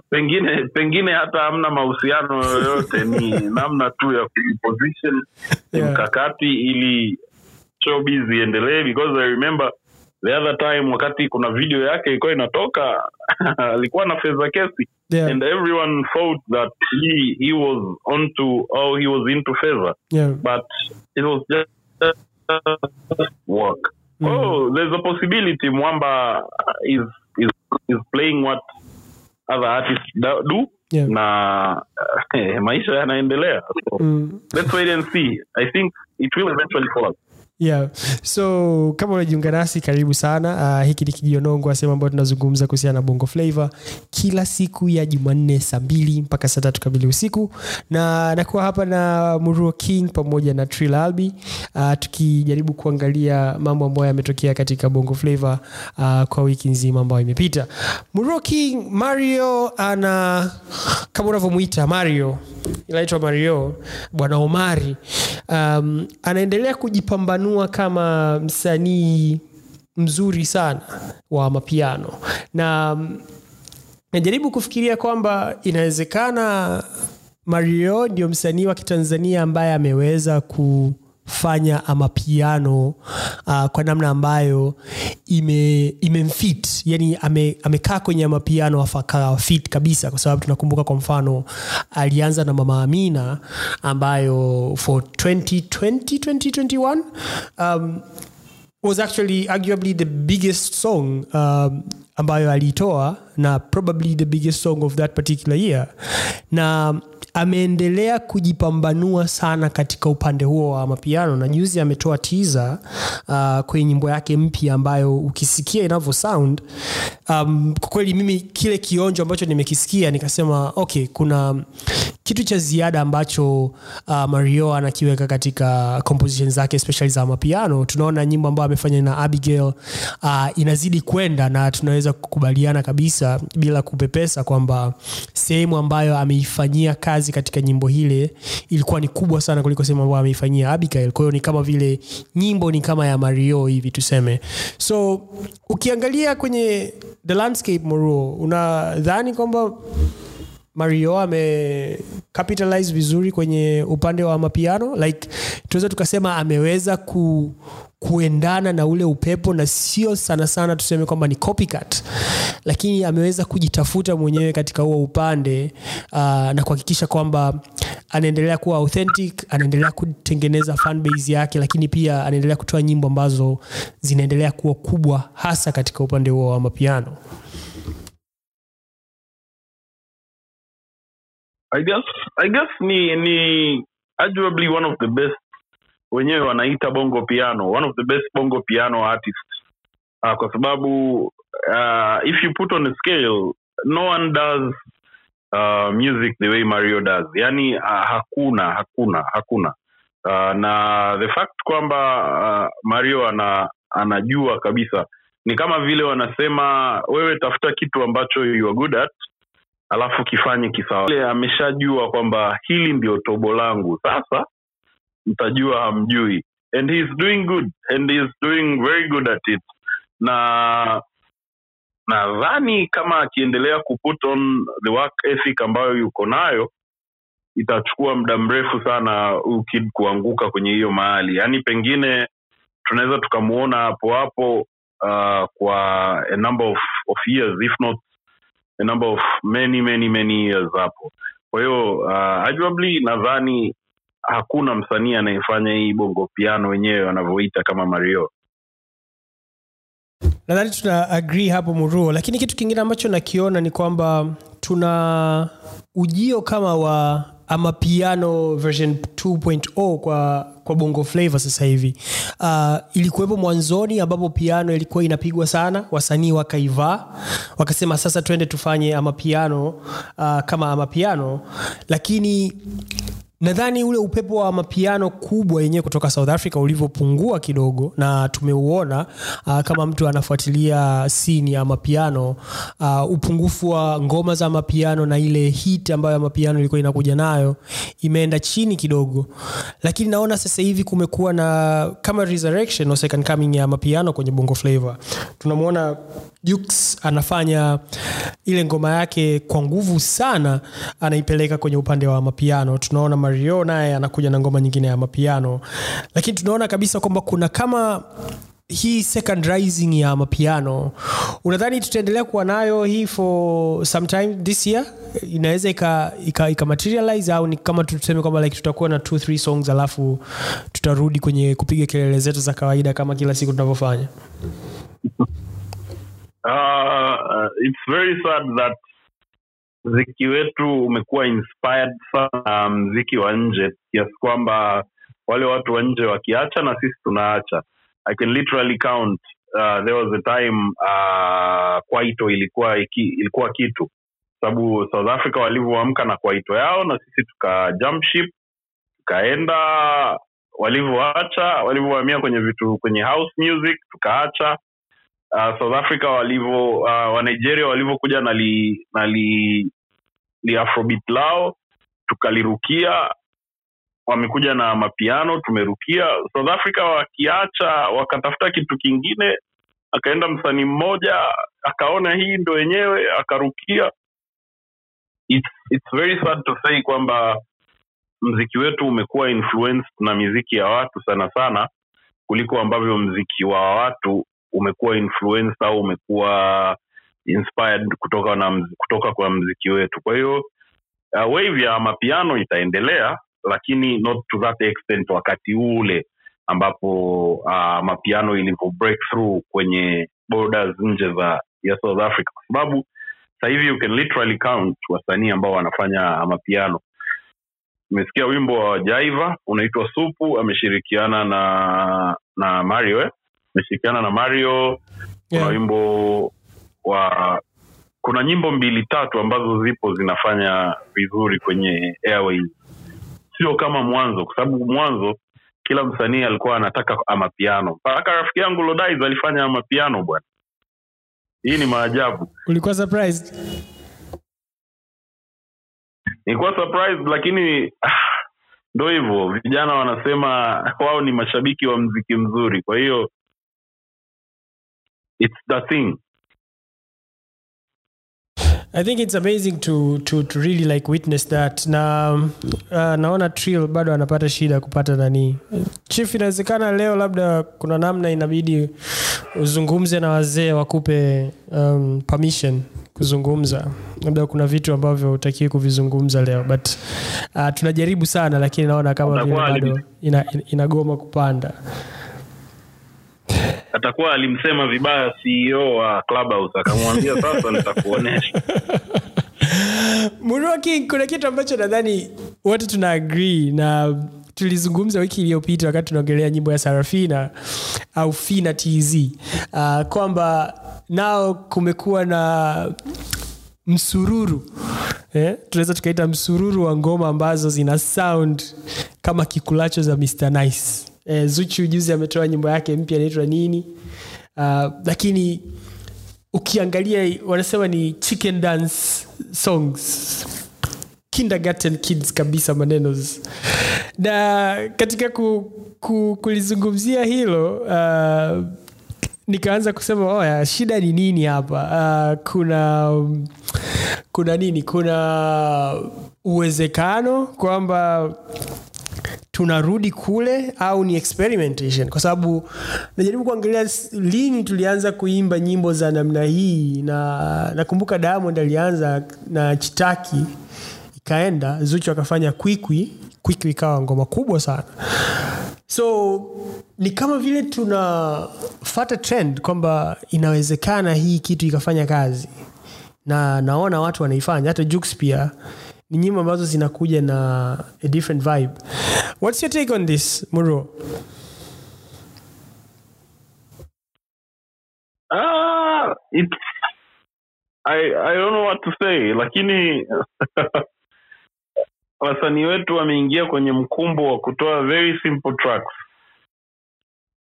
pengine pengine hata hamna mahusiano yoyote ni [laughs] namna tu ya kujiposition Yeah. mkakati ili showbiz iendelee because i remember the other time wakati kuna video yake ilikuwa inatoka [laughs] alikuwa na fedha kesi Yeah. and everyone thought that he, he was onto or he was into fedha yeah. but it was just work. Oh, there's a possibility Mwamba is is is playing what other artists do do, Yeah. na eh, [laughs] maisha yanaendelea. So Mm. let's wait and see. I think it will eventually follow. Yeah. So kama unajiunga nasi karibu sana. Uh, hiki ni kijionongo sehemu ambayo tunazungumza kuhusiana na bongo flavo kila siku ya jumanne saa mbili mpaka saa tatu kamili usiku. Na nakuwa hapa na muruo king pamoja na Trill albi. Uh, tukijaribu kuangalia mambo ambayo yametokea katika bongo flavo uh, kwa wiki nzima ambayo imepita. Muruo king mario ana kama unavyomwita mario inaitwa mario bwana omari. Um, anaendelea kujipambanua kama msanii mzuri sana wa mapiano. Na mm, najaribu kufikiria kwamba inawezekana mario ndio msanii wa kitanzania ambaye ameweza kufanya amapiano uh, kwa namna ambayo ime imemfit yani ame, amekaa kwenye amapiano afakaa fit kabisa kwa sababu tunakumbuka kwa mfano alianza na mama amina ambayo for 2020 2021 um, was actually arguably the biggest song um, ambayo aliitoa na probably the biggest song of that particular year. Na ameendelea kujipambanua sana katika upande huo wa mapiano. Na juzi ametoa tiza uh, kwenye nyimbo yake mpya ambayo ukisikia inavyo sound um, kwa kweli mimi kile kionjo ambacho nimekisikia nikasema okay kuna kitu cha ziada ambacho uh, mario anakiweka katika composition zake especially za mapiano. Tunaona nyimbo ambayo amefanya na abigail uh, inazidi kwenda na tunaweza kukubaliana kabisa bila kupepesa kwamba sehemu ambayo ameifanyia kazi katika nyimbo hile ilikuwa ni kubwa sana kuliko sehemu ambayo ameifanyia abigail. Kwa hiyo ni kama vile nyimbo ni kama ya mario hivi tuseme. So ukiangalia kwenye the landscape moruo unadhani kwamba mario ame vizuri kwenye upande wa mapiano? Like tunaweza tukasema ameweza ku, kuendana na ule upepo na sio sana sana tuseme kwamba ni copycat lakini ameweza kujitafuta mwenyewe katika huo upande uh, na kuhakikisha kwamba anaendelea kuwa authentic anaendelea kutengeneza fan base yake lakini pia anaendelea kutoa nyimbo ambazo zinaendelea kuwa kubwa hasa katika upande huo wa mapiano. I guess I guess ni ni arguably one of the best wenyewe wanaita bongo piano one of the best bongo piano artists. Uh, kwa sababu uh, if you put on a scale no one does uh, music the way mario does. Yani uh, hakuna hakuna hakuna. Uh, na the fact kwamba uh, mario ana anajua kabisa ni kama vile wanasema wewe tafuta kitu ambacho you are good at alafu kifanye kisawa. Ameshajua kwamba hili ndio tobo langu. Sasa mtajua hamjui. And he's doing good and he's doing very good at it. Na nadhani kama akiendelea kuput on the work ethic ambayo yuko nayo itachukua muda mrefu sana huyu kid kuanguka kwenye hiyo mahali. Yaani pengine tunaweza tukamuona hapo hapo uh, kwa a number of, of years if not a number of many many many years hapo. Kwa hiyo uh, arguably nadhani hakuna msanii anayefanya hii bongo piano wenyewe wanavyoita kama mario. Nadhani tuna agree hapo muruo lakini kitu kingine ambacho nakiona ni kwamba tuna ujio kama wa amapiano version 2.0 kwa kwa bongo flavor sasa hivi. Uh, ilikuwepo mwanzoni ambapo piano ilikuwa inapigwa sana wasanii wakaivaa wakasema sasa twende tufanye amapiano uh, kama amapiano lakini nadhani ule upepo wa mapiano kubwa yenyewe kutoka south africa ulivyopungua kidogo na tumeuona uh, kama mtu anafuatilia sini ya mapiano uh, upungufu wa ngoma za mapiano na ile hit ambayo mapiano ilikuwa inakuja nayo imeenda chini kidogo. Lakini naona sasa hivi kumekuwa na kama resurrection or second coming ya mapiano kwenye bongo flavor tunamwona Jux anafanya ile ngoma yake kwa nguvu sana anaipeleka kwenye upande wa mapiano. Tunaona mario naye anakuja na ngoma nyingine ya mapiano. Lakini tunaona kabisa kwamba kuna kama hii second rising ya mapiano. Unadhani tutaendelea kuwa nayo hii for sometime this year? Inaweza ika, ika, ika materialize au ni kama tuseme kwamba like tutakuwa na two three songs alafu tutarudi kwenye kupiga kelele zetu za kawaida kama kila siku tunavyofanya uh, it's very sad that mziki wetu umekuwa inspired sana na mziki wa nje kiasi kwamba wale watu wa nje wakiacha na sisi tunaacha. I can literally count uh, there was a time uh, kwaito ilikuwa iki, ilikuwa kitu. Sababu south africa walivyoamka na kwaito yao na sisi tuka jump tukaenda walivyoacha walivyohamia kwenye vitu kwenye house music tukaacha uh, south africa walivyo uh, wanigeria walivyokuja na li, na li, li afrobit lao tukalirukia wamekuja na mapiano tumerukia. South africa wakiacha wakatafuta kitu kingine akaenda msanii mmoja akaona hii ndo wenyewe akarukia. It's, it's very sad to say kwamba mziki wetu umekuwa influenced na miziki ya watu sana sana kuliko ambavyo mziki wa watu umekuwa influenced au umekuwa inspired kutoka na kutoka kwa mziki wetu. Kwa hiyo uh, wave ya mapiano itaendelea lakini not to that extent wakati ule ambapo uh, mapiano ilivyo breakthrough kwenye borders nje za ya south africa. Kwa sababu sahivi you can literally count wasanii ambao wanafanya mapiano. Umesikia wimbo wa jaiva unaitwa supu ameshirikiana na na mario eh? Ameshirikiana na mario. Kuna Yeah. wimbo wa kuna nyimbo mbili tatu ambazo zipo zinafanya vizuri kwenye airways. Sio kama mwanzo kwa sababu mwanzo kila msanii alikuwa anataka amapiano. Mpaka rafiki yangu lodais alifanya amapiano bwana. Hii ni maajabu. Ulikuwa surprised? Nilikuwa surprised lakini ah, ndo hivyo. Vijana wanasema wao ni mashabiki wa mziki mzuri. Kwa hiyo it's the thing. I think it's amazing to, to, to really like witness that. Na uh, naona trill bado anapata shida kupata nani. Chief inawezekana leo labda kuna namna inabidi uzungumze na wazee wakupe um, permission kuzungumza. Labda kuna vitu ambavyo utakiwi kuvizungumza leo but uh, tunajaribu sana lakini naona kama vile bado ina, inagoma kupanda atakuwa alimsema vibaya ceo wa clubhouse akamwambia sasa nitakuonesha. Muroki, kuna kitu ambacho nadhani wote tuna agree na tulizungumza wiki iliyopita wakati tunaongelea nyimbo ya sarafina au fina tz uh, kwamba nao kumekuwa na msururu eh? tunaweza tukaita msururu wa ngoma ambazo zina sound kama kikulacho za Mr. Nice eh, zuchu juzi ametoa nyimbo yake mpya inaitwa nini. Uh, lakini ukiangalia wanasema ni chicken dance songs. Kindergarten kids kabisa maneno na katika ku, ku, kulizungumzia hilo uh, nikaanza kusema oya shida ni nini hapa? Uh, kuna kuna nini? Kuna uwezekano kwamba tunarudi kule au ni experimentation? Kwa sababu najaribu kuangalia lini tulianza kuimba nyimbo za namna hii na nakumbuka diamond alianza na chitaki ikaenda zuchu akafanya kwikwi kwikwi ikawa ngoma kubwa sana. So ni kama vile tunafata trend kwamba inawezekana hii kitu ikafanya kazi. Na naona watu wanaifanya hata juks pia ni nyimbo ambazo zinakuja na a different vibe. What's your take on this muro? Ah, I, I don't know what to say lakini [laughs] wasanii wetu wameingia kwenye mkumbo wa kutoa very simple tracks.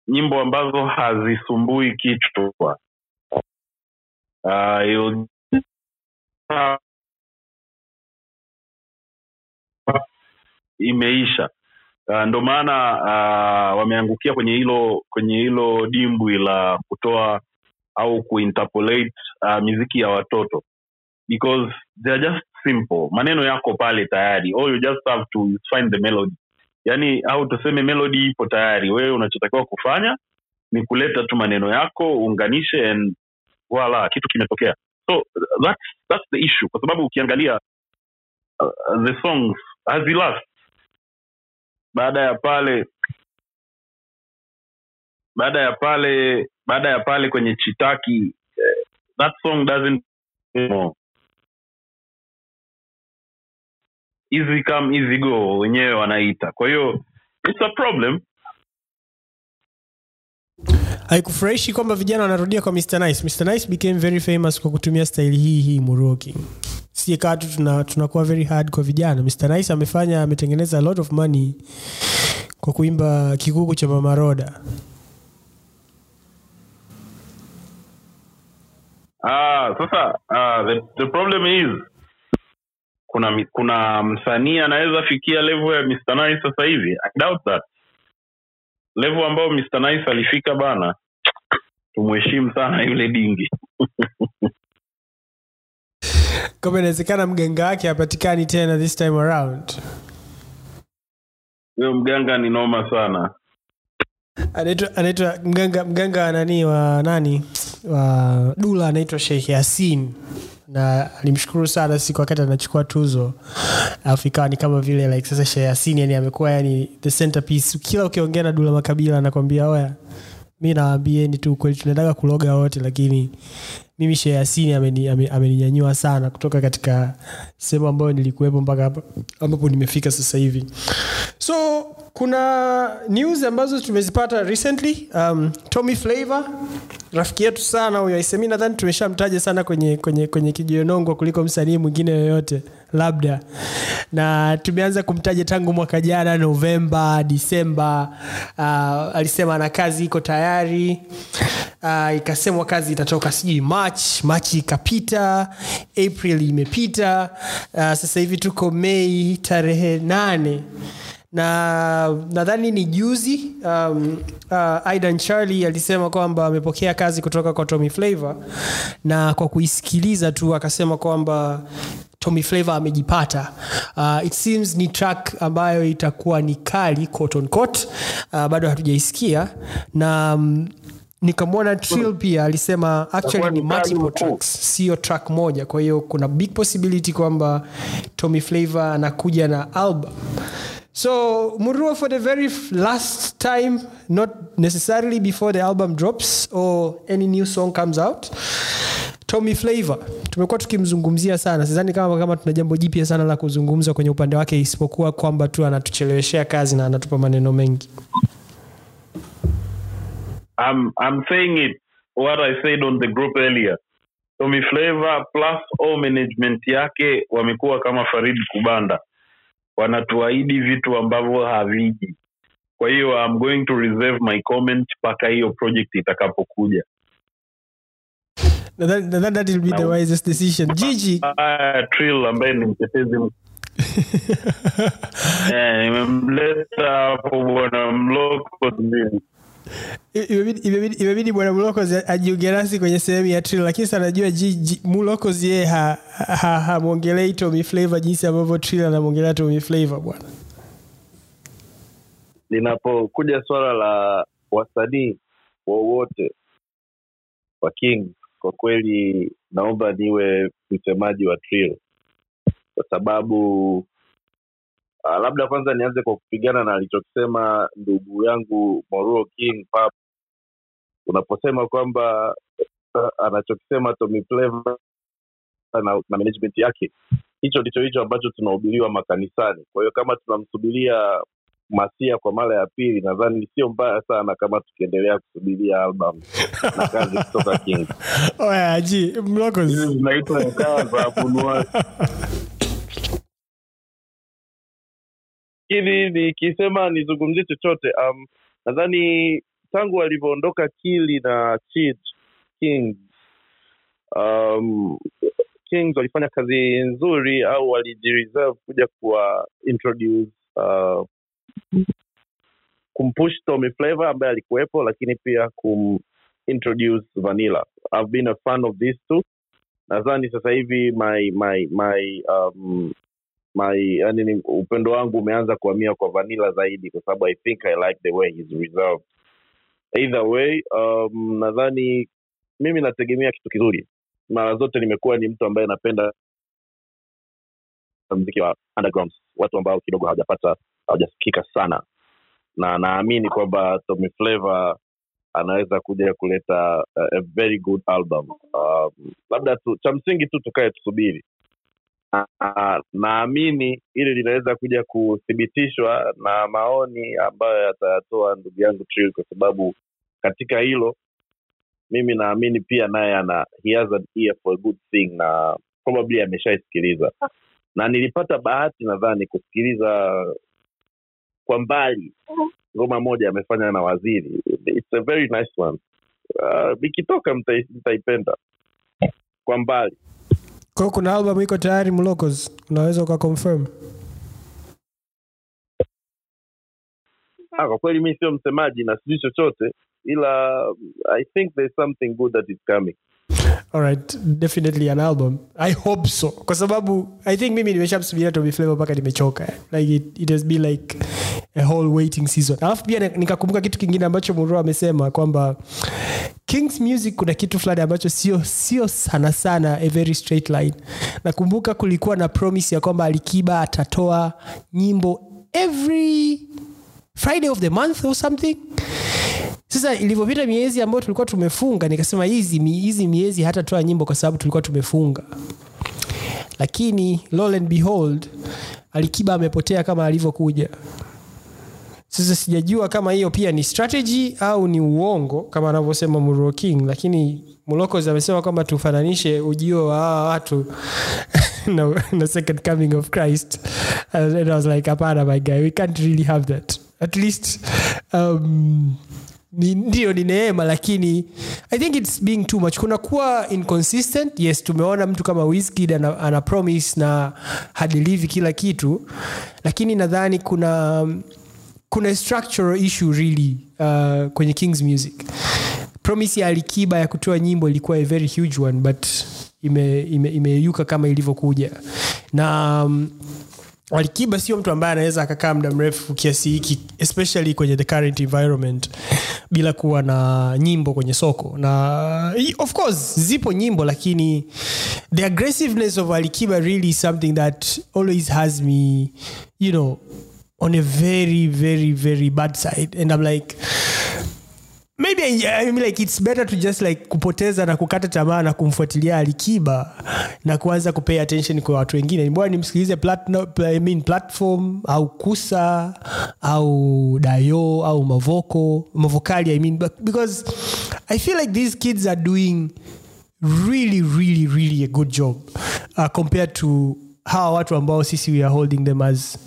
Nyimbo ambazo hazisumbui kichwa. Uh, imeisha. Uh, ndo maana uh, wameangukia kwenye hilo kwenye hilo dimbwi la kutoa au kuinterpolate uh, miziki ya watoto. Because they are just simple. Maneno yako pale tayari. All you just have to find the melody. Yani au tuseme melody ipo tayari. Wewe unachotakiwa kufanya ni kuleta tu maneno yako uunganishe and wala kitu kimetokea. So that's, that's the issue. Kwa sababu ukiangalia uh, the songs hazilast baada ya pale baada ya pale baada ya pale kwenye chitaki eh, that song doesn't easy come easy go wenyewe wanaita kwa hiyo it's a problem haikufurahishi kwamba vijana wanarudia kwa Mr. Nice. Mr. Nice became very famous kwa kutumia staili hii hii. Si kaa tu tuna, tunakuwa very hard kwa vijana. Mr. Nice amefanya ametengeneza a lot of money kwa kuimba kikuku cha mamaroda ah sasa ah, the, the problem is kuna kuna msanii anaweza fikia level ya Mr. Nice sasa hivi i doubt that level ambayo Mr. Nice alifika bana tumheshimu sana yule dingi [laughs] Kama inawezekana mganga wake hapatikani tena this time around. huyo mganga ni noma sana. Anaitwa anaitwa mganga mganga wa nani wa nani? Wa dula anaitwa sheikh yasin. Na alimshukuru sana siku wakati anachukua tuzo. Alafu ikawa ni kama vile like sasa sheikh yasin yani amekuwa yani the centerpiece. Kila ukiongea na dula makabila anakwambia oya mi nawaambieni tu kweli tunataka kuloga wote lakini mimi sheyasini ameninyanyua ameni- ame- sana kutoka katika sehemu ambayo nilikuwepo mpaka ambapo nimefika sasa hivi. So kuna news ambazo tumezipata recently. Um, tommy flavor rafiki yetu sana huyo aisemi nadhani tumeshamtaja sana kwenye kwenye kwenye kijionongwa kuliko msanii mwingine yoyote labda. Na tumeanza kumtaja tangu mwaka jana novemba disemba uh, alisema na kazi iko tayari. Uh, ikasemwa kazi itatoka sijui march machi ikapita april imepita. Uh, sasa hivi tuko mei tarehe nane na nadhani ni juzi um, uh, aidan charlie alisema kwamba amepokea kazi kutoka kwa tommy flavor na kwa kuisikiliza tu akasema kwamba tommy flavor amejipata. Uh, it seems ni track ambayo itakuwa ni kali quote on. Uh, bado hatujaisikia na um, nikamwona trill pia alisema actually ni multiple tracks sio track moja. Kwa hiyo kuna big possibility kwamba tommy flavor anakuja na album so Murua, for the very last time not necessarily before the album drops or any new song comes out tommy flavor tumekuwa tukimzungumzia sana. Sidhani kama kama tuna jambo jipya sana la kuzungumza kwenye upande wake isipokuwa kwamba tu anatucheleweshea kazi na anatupa maneno mengi. I'm I'm saying it what I said on the group earlier. Tommy Flavor plus all management yake wamekuwa kama Farid Kubanda, wanatuahidi vitu ambavyo haviji. Kwa hiyo I'm going to reserve my comment mpaka hiyo project itakapokuja. nadhani nadhani that will be the wisest decision gigi [laughs] Ah, Trill ambaye ni mtetezi [laughs] eh, nimemleta hapo bwana Mloko. Imebidi- bwana Mlokozi ajiunge nasi kwenye sehemu ya tril lakini sa najua mulokozi yeye hamwongelei ha, ha, tommy flavor jinsi ambavyo tril anamwongelea tommy flavor bwana. Linapokuja swala la wasanii wowote wa king kwa kweli naomba niwe msemaji wa trill kwa sababu uh, labda kwanza nianze kwa kupigana na alichokisema ndugu yangu moruo king pap. Unaposema kwamba uh, anachokisema tommy Flavor na, na management yake hicho ndicho hicho ambacho tunahubiriwa makanisani. Kwa hiyo kama tunamsubiria masia kwa mara ya pili nadhani sio mbaya sana kama tukiendelea kusubiria album na kazi kutoka king. [laughs] Oya ji mlokozi. Zinaitwa kawa za abunuwasi. [laughs] lakini nikisema nizungumzie chochote um, nadhani tangu alivyoondoka kili na Chid, kings um, kings walifanya kazi nzuri au walijireserve kuja kuwa introduce uh, Tommy Flavor ambaye alikuwepo lakini pia kum introduce vanilla. I've been a fan of these two. Nadhani sasa hivi my my my um, my yani ni, upendo wangu umeanza kuhamia kwa vanilla zaidi kwa sababu i think i like the way he's reserved. Either way um, nadhani mimi nategemea kitu kizuri. Mara zote nimekuwa ni mtu ambaye napenda mziki wa underground watu ambao kidogo hawajapata hawajasikika sana. Na naamini kwamba Tommy Flavor anaweza kuja kuleta uh, a very good album. Um, labda tu, cha msingi tu tukae tusubiri naamini hili linaweza kuja kuthibitishwa na maoni ambayo yatayatoa ndugu yangu Trill kwa sababu katika hilo mimi naamini pia naye ana he has an ear for a good thing na probably ameshaisikiliza. Na nilipata bahati nadhani kusikiliza kwa mbali. Ngoma moja amefanya na waziri. It's a very nice one. Uh, ikitoka mtai- mtaipenda kwa mbali kwa hiyo kuna album iko tayari mlokozi. Unaweza ukaconfirm? Ah, kwa kweli mi sio msemaji na sijui chochote ila i think there's something good that is coming. Alright definitely an album. I hope so. Kwa sababu i think mimi nimeshamsubiria Tommy Flavor mpaka nimechoka. Like it, it has been like a whole waiting season. Alafu pia nikakumbuka kitu kingine ambacho muro amesema kwamba kings music kuna kitu fulani ambacho sio sio sana sana a very straight line. Nakumbuka kulikuwa na promise ya kwamba alikiba atatoa nyimbo every friday of the month or something sasa ilivyopita miezi ambayo tulikuwa tumefunga nikasema hizi hizi miezi hatatoa nyimbo kwa sababu tulikuwa tumefunga lakini lo and behold alikiba amepotea kama alivyokuja sasa sijajua kama hiyo pia ni strategy au ni uongo kama anavyosema King, lakini Mulokos amesema kwamba tufananishe ujio wa hawa watu [laughs] na, second coming of Christ. And I was like, hapana my guy, we can't really have that. At least um, ni, ndio ni neema lakini i think its being too much. Kuna kuwa inconsistent. Yes tumeona mtu kama wiskid ana, ana promise na hadilivi kila kitu lakini nadhani kuna kuna structural issue really uh, kwenye kings music. Promise ya alikiba ya kutoa nyimbo ilikuwa a very huge one but imeyuka ime, ime kama ilivyokuja. Na um, alikiba sio mtu ambaye anaweza akakaa muda mrefu kiasi hiki especially kwenye the current environment bila kuwa na nyimbo kwenye soko. Na of course zipo nyimbo lakini the aggressiveness of alikiba really is something that always has me you know on a very very very bad side. And i'm like maybe I, I mean like it's better to just like kupoteza na kukata tamaa na kumfuatilia alikiba na kuanza kupay attention kwa watu wengine. Bora nimsikilize platno- I mean platform au kusa au dayo au mavoko mavokali I mean, because i feel like these kids are doing really really really a good job uh, compared to hawa watu ambao sisi we are holding them as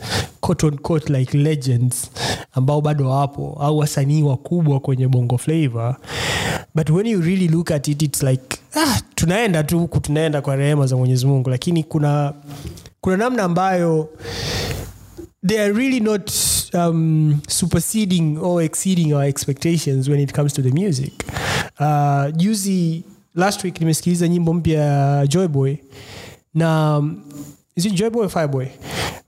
quote on quote like legends ambao bado wapo au wasanii wakubwa kwenye bongo flavor but when you really look at it it's like ah, tunaenda tu huku tunaenda kwa rehema za mwenyezi mungu. Lakini kuna kuna namna ambayo they are really not um, superseding or exceeding our expectations when it comes to the music. Uh, juzi last week nimesikiliza nyimbo mpya ya joyboy na is it joyboy or fireboy?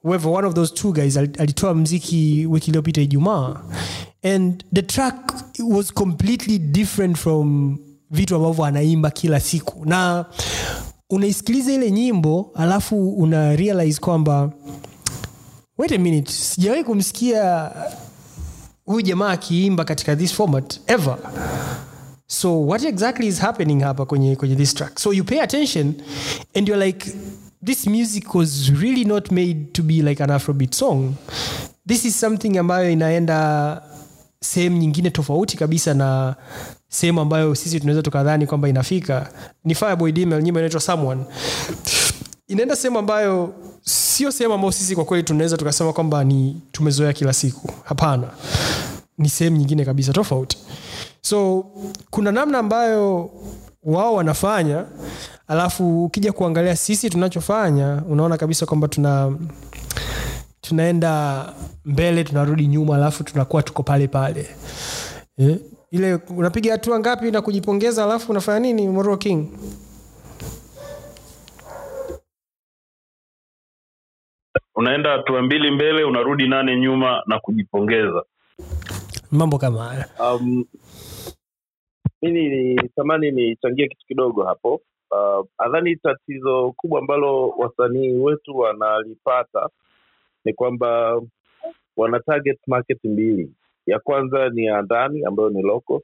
Whoever one of those two guys alitoa mziki wiki iliyopita ijumaa. And the track was completely different from vitu ambavyo anaimba kila siku. Na unaisikiliza ile nyimbo alafu una realize kwamba wait a minute sijawahi kumsikia huyu jamaa akiimba katika this format ever. So what exactly is happening hapa kwenye, kwenye this track? So you pay attention and you're like this music was really not made to be like an afrobeat song. This is something ambayo inaenda sehemu nyingine tofauti kabisa na sehemu ambayo sisi tunaweza tukadhani kwamba inafika. Ni fireboy dml nyimbo inaitwa someone. Inaenda sehemu ambayo sio sehemu ambayo sisi kwa kweli tunaweza tukasema kwamba ni tumezoea kila siku. Hapana. Ni sehemu nyingine kabisa tofauti. So kuna namna ambayo wao wanafanya alafu ukija kuangalia sisi tunachofanya unaona kabisa kwamba tuna tunaenda mbele tunarudi nyuma alafu tunakuwa tuko pale pale. Eh? ile unapiga hatua ngapi na kujipongeza alafu unafanya nini Moro king? Unaenda hatua mbili mbele unarudi nane nyuma na kujipongeza. Mambo kama haya um, mimi nitamani nichangie kitu kidogo hapo. Uh, adhani tatizo kubwa ambalo wasanii wetu wanalipata ni kwamba wana target market mbili. Ya kwanza ni ya ndani ambayo ni local.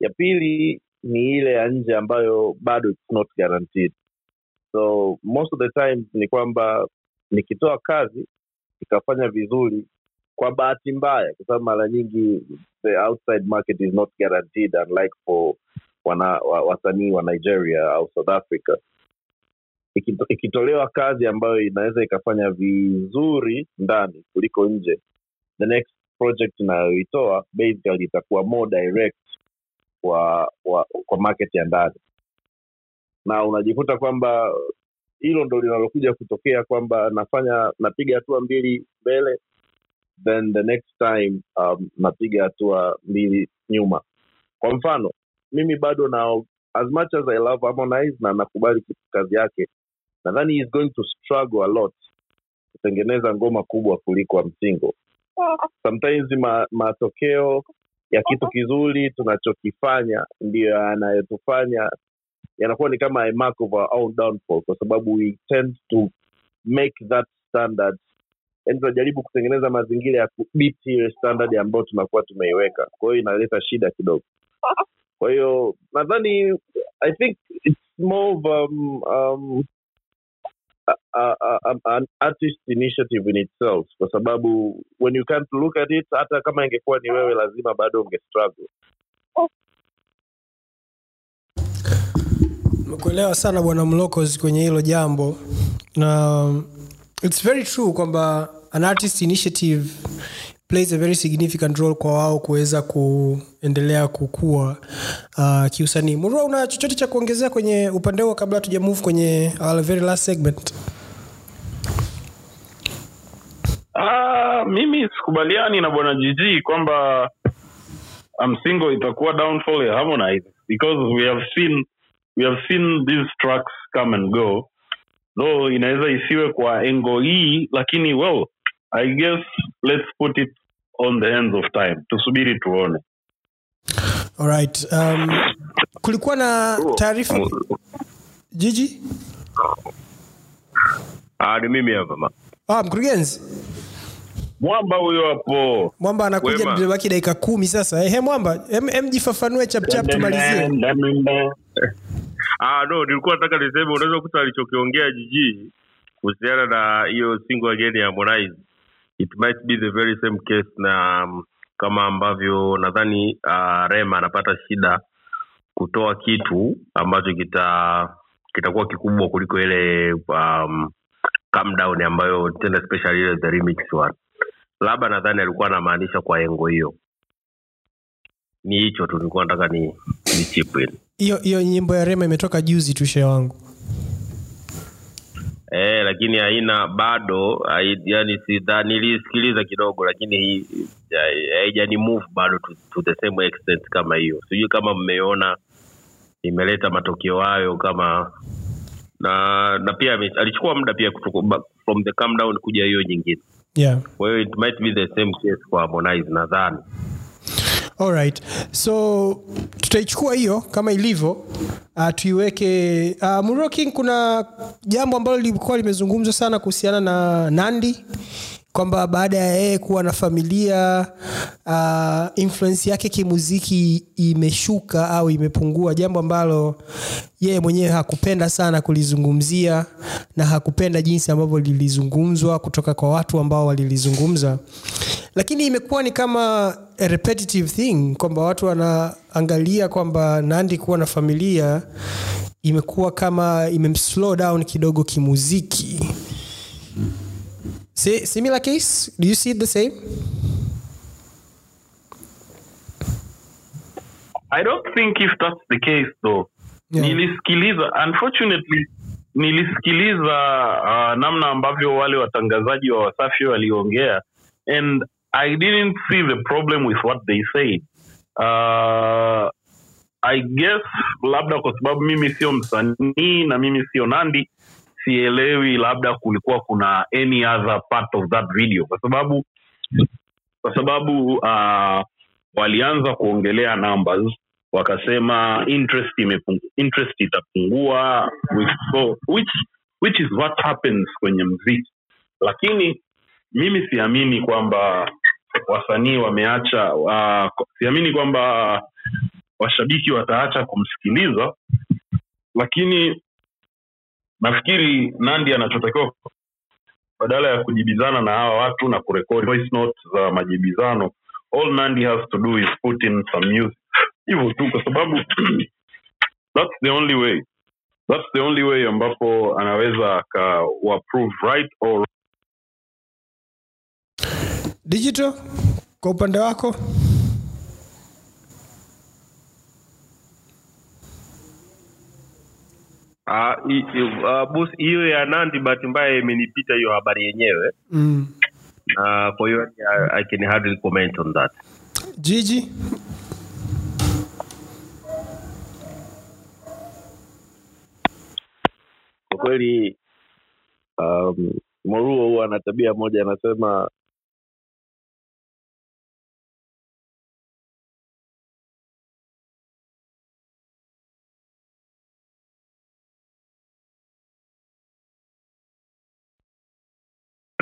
Ya pili ni ile ya nje ambayo bado it's not guaranteed. So most of the time ni kwamba nikitoa kazi ikafanya vizuri kwa bahati mbaya kwa sababu mara nyingi the outside market is not guaranteed unlike for wana, wasanii wa nigeria au south africa. Ikito, ikitolewa kazi ambayo inaweza ikafanya vizuri ndani kuliko nje the next project inayoitoa basically itakuwa more direct kwa, kwa, kwa market ya ndani. Na unajikuta kwamba hilo ndo linalokuja kutokea kwamba nafanya napiga hatua mbili mbele then the next time um, napiga hatua mbili nyuma. Kwa mfano mimi bado na as much as i love harmonize na nakubali kazi yake nadhani he is going to struggle a lot kutengeneza ngoma kubwa kuliko msingo sometimes ma, matokeo ya kitu kizuri tunachokifanya ndiyo yanayotufanya yanakuwa ni kama a mark of our own downfall kwa sababu we tend to make that standard yani tunajaribu kutengeneza mazingira ya kubiti ile standard ambayo tunakuwa tumeiweka. Kwa hiyo inaleta shida kidogo. Kwa hiyo nadhani i think it's more of um, um, a, a, a, an artist initiative in itself. Kwa sababu when you can't look at it hata kama ingekuwa ni wewe lazima bado unge struggle. Nimekuelewa sana bwana Mlocos kwenye hilo jambo. Na it's very true kwamba an artist initiative plays a very significant role kwa wao kuweza kuendelea kukua uh, kiusanii. Murua, una chochote cha kuongezea kwenye upande huo kabla tuja move kwenye our very last segment? Uh, mimi sikubaliani na bwana GG kwamba msingo itakuwa downfall ya Harmonize because we have seen we have seen these tracks come and go though inaweza isiwe kwa engo hii lakini well I guess let's put it on the hands of time tusubiri tuone Alright. Um, kulikuwa na taarifa Jiji? Ah, ni mimi hapa. Ah, mkurugenzi mwamba huyo hapo Mwamba anakuja, Wema. dakika kumi sasa. Ehe, Mwamba, em, em jifafanue chapchap tumalizie. Ah, no, nilikuwa nataka niseme unaweza kuta alichokiongea jiji kuhusiana na hiyo single again ya Harmonize. It might be the very same case na um, kama ambavyo nadhani uh, Rema anapata shida kutoa kitu ambacho kita kitakuwa kikubwa kuliko ile um, calm down ambayo tena especially ile the remix one. Labda nadhani alikuwa anamaanisha kwa engo hiyo. Ni hicho tu nilikuwa nataka ni ni chip in. Hiyo hiyo nyimbo ya Rema imetoka juzi tu wangu. Eh, lakini haina bado yani sidha nilisikiliza kidogo lakini haijani move bado to, to the same extent kama hiyo. Sijui kama mmeona imeleta matokeo hayo kama na na pia alichukua muda pia kutoka from the calm down kuja hiyo nyingine. Yeah. Kwa hiyo it might be the same case kwa Harmonize nadhani. Alright. So tutaichukua hiyo kama ilivyo uh, tuiweke uh, Muro kuna jambo ambalo lilikuwa limezungumzwa sana kuhusiana na Nandi kwamba baada ya yeye kuwa na familia uh, influence yake kimuziki imeshuka au imepungua, jambo ambalo yeye mwenyewe hakupenda sana kulizungumzia na hakupenda jinsi ambavyo lilizungumzwa kutoka kwa watu ambao walilizungumza lakini imekuwa ni kama a repetitive thing kwamba watu wanaangalia kwamba Nandi kuwa na familia imekuwa kama imemslow down kidogo kimuziki. Si- Similar case, do you see it the same? I don't think if that's the case though. Yeah. Nilisikiliza unfortunately nilisikiliza uh, namna ambavyo wale watangazaji wa Wasafi waliongea and I didn't see the problem with what they said. Uh, I guess labda kwa sababu mimi sio msanii na mimi sio Nandi sielewi labda kulikuwa kuna any other part of that video. Kwa sababu kwa sababu uh, walianza kuongelea numbers wakasema interest interest itapungua which, so, which, which is what happens kwenye mziki. Lakini mimi siamini kwamba wasanii wameacha uh, siamini kwamba washabiki wataacha kumsikiliza lakini nafikiri nandi anachotakiwa badala ya kujibizana na hawa watu na kurekodi voice note za majibizano all nandi has to do is put in some music. Hivyo tu kwa sababu [clears throat] that's the only way. That's the only way ambapo anaweza akawaprove right or Digital kwa upande wako? Ah, ah, hiyo ya Nandi bahati mbaya imenipita hiyo habari yenyewe. Mm. Na kwa hiyo I, I can hardly comment on that. Gigi? kwa kweli um, moruo huwa ana tabia moja anasema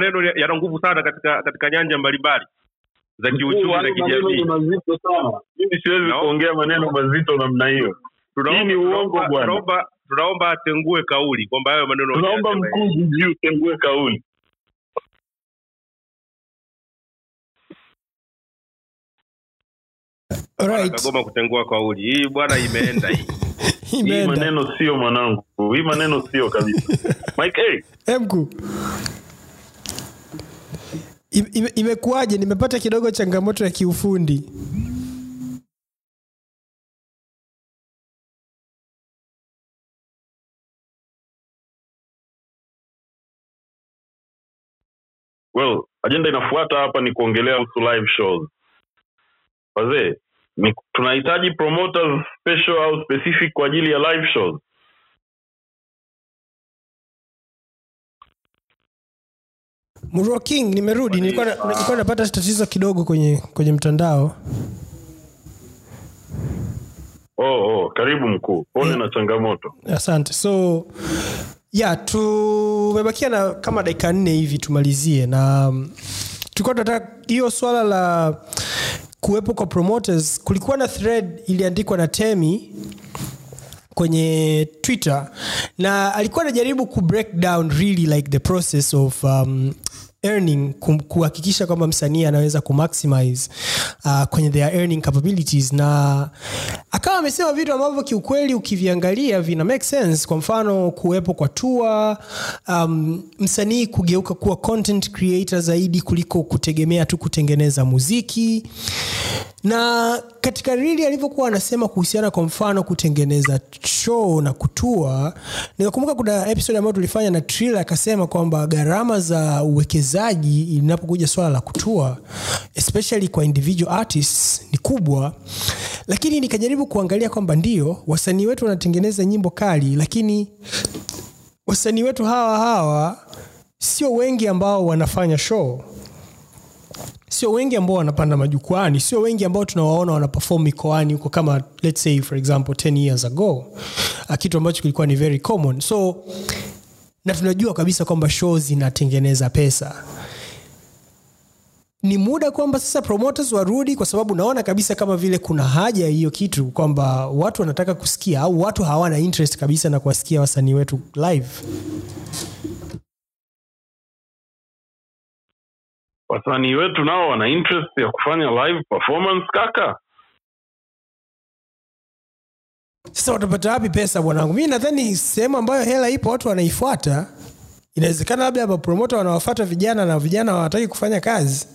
Maneno yana nguvu sana katika katika nyanja mbalimbali za kiuchumi na kijamii. mazito sana mimi siwezi No. kuongea maneno mazito namna hiyo Hii ni uongo bwana. tunaomba, tunaomba atengue kauli kwamba hayo maneno tunaomba mkuu jiji utengue kauli Right. Kagoma kutengua kauli hii bwana, imeenda hii. [laughs] hii maneno sio mwanangu hii maneno sio kabisa [laughs] mike hey, Emku. Ime- ime- Imekuwaje? Nimepata kidogo changamoto ya kiufundi. well ajenda inafuata hapa ni kuongelea kuhusu live shows wazee tunahitaji promoters special au specific kwa ajili ya live shows Murwa King, nimerudi. Nilikuwa nilikuwa napata tatizo kidogo kwenye kwenye mtandao. oh, oh, karibu mkuu pole na changamoto Asante. So ya tumebakia na kama dakika nne hivi tumalizie, na mm, tulikuwa tunataka hiyo swala la kuwepo kwa promoters. Kulikuwa na thread iliandikwa na Temi kwenye twitter na alikuwa anajaribu ku break down really like the process of um, earning kuhakikisha kwamba msanii anaweza kumaximize uh, kwenye their earning capabilities. Na akawa amesema vitu ambavyo kiukweli ukiviangalia vina make sense. Kwa mfano kuwepo kwa tua um, msanii kugeuka kuwa content creator zaidi kuliko kutegemea tu kutengeneza muziki. Na katika rili alivyokuwa anasema kuhusiana kwa mfano kutengeneza show na kutua nikakumbuka kuna episode ambayo tulifanya na Trill akasema kwamba gharama za uwekezaji linapokuja swala la kutua especially kwa individual artists ni kubwa. Lakini nikajaribu kuangalia kwamba ndio wasanii wetu wanatengeneza nyimbo kali lakini wasanii wetu hawa hawa sio wengi ambao wanafanya show. Sio wengi ambao wanapanda majukwani sio wengi ambao tunawaona wanapefom mikoani huko kama let's say for example 10 years ago. Uh, kitu ambacho kilikuwa ni very common. So na tunajua kabisa kwamba show zinatengeneza pesa. Ni muda kwamba sasa promoters warudi kwa sababu naona kabisa kama vile kuna haja ya hiyo kitu kwamba watu wanataka kusikia au watu hawana interest kabisa na kuwasikia wasanii wetu live. Wasanii wetu nao wana interest ya kufanya live performance kaka sasa watapata wapi pesa bwanangu? Mi nadhani sehemu ambayo hela ipo watu wanaifuata. Inawezekana labda mapromota wanawafata vijana na vijana hawataki kufanya kazi.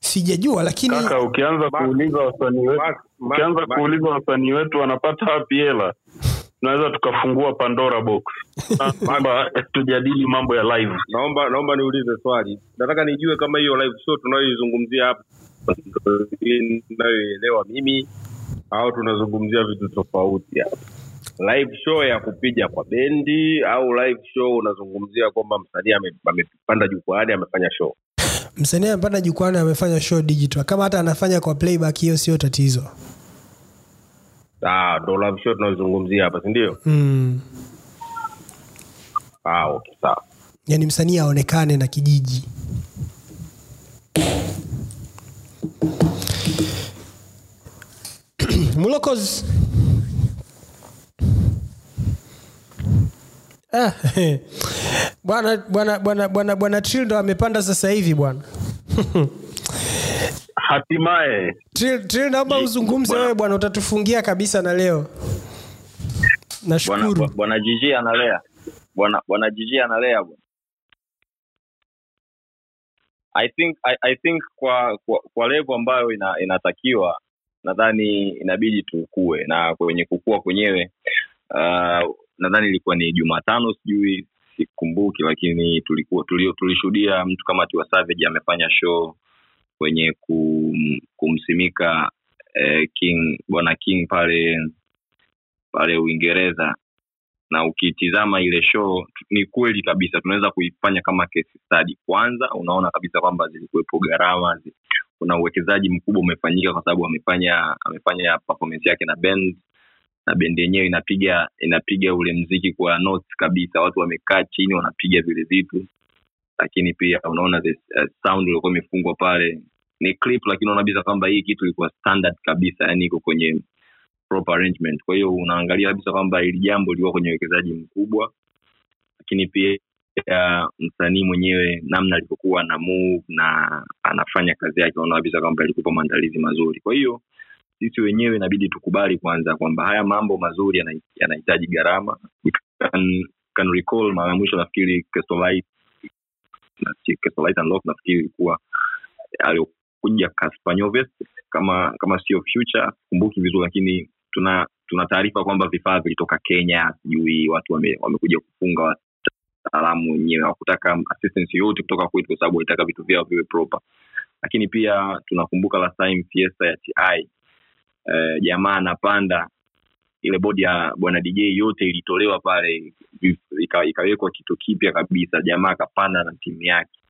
Sijajua lakini kaka ukianza kuuliza wasanii wetu ukianza kuuliza wasanii wetu wanapata wapi hela tunaweza tukafungua pandora box. [laughs] Kwamba tujadili mambo ya live. Naomba naomba niulize swali. Nataka nijue kama hiyo live show tunayoizungumzia hapa ndio mimi au tunazungumzia vitu tofauti hapa? Live show ya kupiga kwa bendi au live show unazungumzia kwamba msanii amepanda jukwaani amefanya show? Msanii amepanda jukwani amefanya show digital. Kama hata anafanya kwa playback hiyo sio tatizo. Ah, ndo live show tunazungumzia hapa si ndio? Mm. ah, okay, sawa. Yani msanii aonekane na kijiji mulokos Ah, [laughs] bwana bwana bwana bwana bwana trildo ndo amepanda sasa hivi bwana. [laughs] Hatimaye. Trill naomba uzungumze wewe bwana utatufungia kabisa na leo. Nashukuru. Bwana jiji analea. Bwana bwana jiji analea bwana. I think I, i think kwa kwa, kwa levo ambayo ina, inatakiwa nadhani inabidi tukue. Na kwenye kukua kwenyewe uh, nadhani ilikuwa ni jumatano sijui sikumbuki lakini tulikuwa tulishuhudia mtu kama tiwa savage amefanya show kwenye kum, kumsimika eh, king bwana king pale pale uingereza. Na ukitizama ile show ni kweli kabisa tunaweza kuifanya kama case study. Kwanza unaona kabisa kwamba zilikuwepo gharama kuna uwekezaji mkubwa umefanyika kwa sababu amefanya amefanya performance yake na band na bendi yenyewe inapiga inapiga ule mziki kwa notes kabisa. Watu wamekaa chini wanapiga vile vitu lakini pia unaona the uh, sound ilikuwa imefungwa pale. Ni clip lakini unaona kwamba hii kitu ilikuwa standard kabisa yani iko kwenye proper arrangement. Kwa hiyo unaangalia kabisa kwamba hili jambo lilikuwa kwenye uwekezaji mkubwa lakini pia ya msanii mwenyewe namna alivyokuwa na move na anafanya kazi yake. Unaona kwamba ilikupa maandalizi mazuri. Kwa hiyo sisi wenyewe inabidi tukubali kwanza kwamba haya mambo mazuri yanahitaji gharama. Can, recall mara ya mwisho nafikiri Kesolite nafikiri ilikuwa aliokuja kama kama sio future kumbuki vizuri lakini tuna tuna taarifa kwamba vifaa vilitoka kenya sijui watu wame, wamekuja kufunga wataalamu wenyewe hawakutaka assistance yoyote kutoka kwetu kwa sababu walitaka vitu vyao viwe proper. Lakini pia tunakumbuka last time fiesta ya ti eh, jamaa anapanda ile bodi ya bwana dj yote ilitolewa pale ikawekwa kitu kipya kabisa jamaa akapanda na timu yake.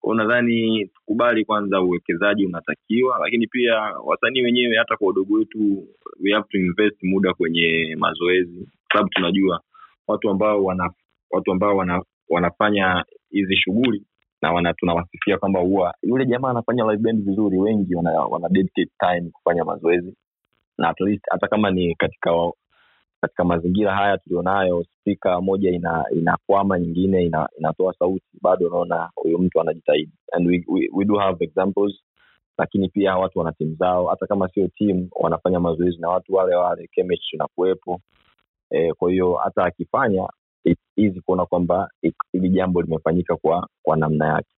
Kwao nadhani tukubali kwanza uwekezaji unatakiwa lakini pia wasanii wenyewe hata kwa udogo wetu we have to invest muda kwenye mazoezi kwa sababu tunajua watu ambao wana watu ambao wana, wanafanya hizi shughuli na wana tunawasifia kwamba huwa yule jamaa anafanya live band vizuri wengi wana, wana dedicate time kufanya mazoezi. Na at least hata kama ni katika katika mazingira haya tulionayo spika moja ina inakwama nyingine ina, inatoa sauti bado unaona huyu mtu anajitahidi. And we, we, we do have examples lakini pia watu wana timu zao. Hata kama sio timu wanafanya mazoezi na watu wale wale chemistry inakuwepo. E, kwa hiyo hata akifanya it's kuona kwamba hili jambo limefanyika kwa kwa namna yake.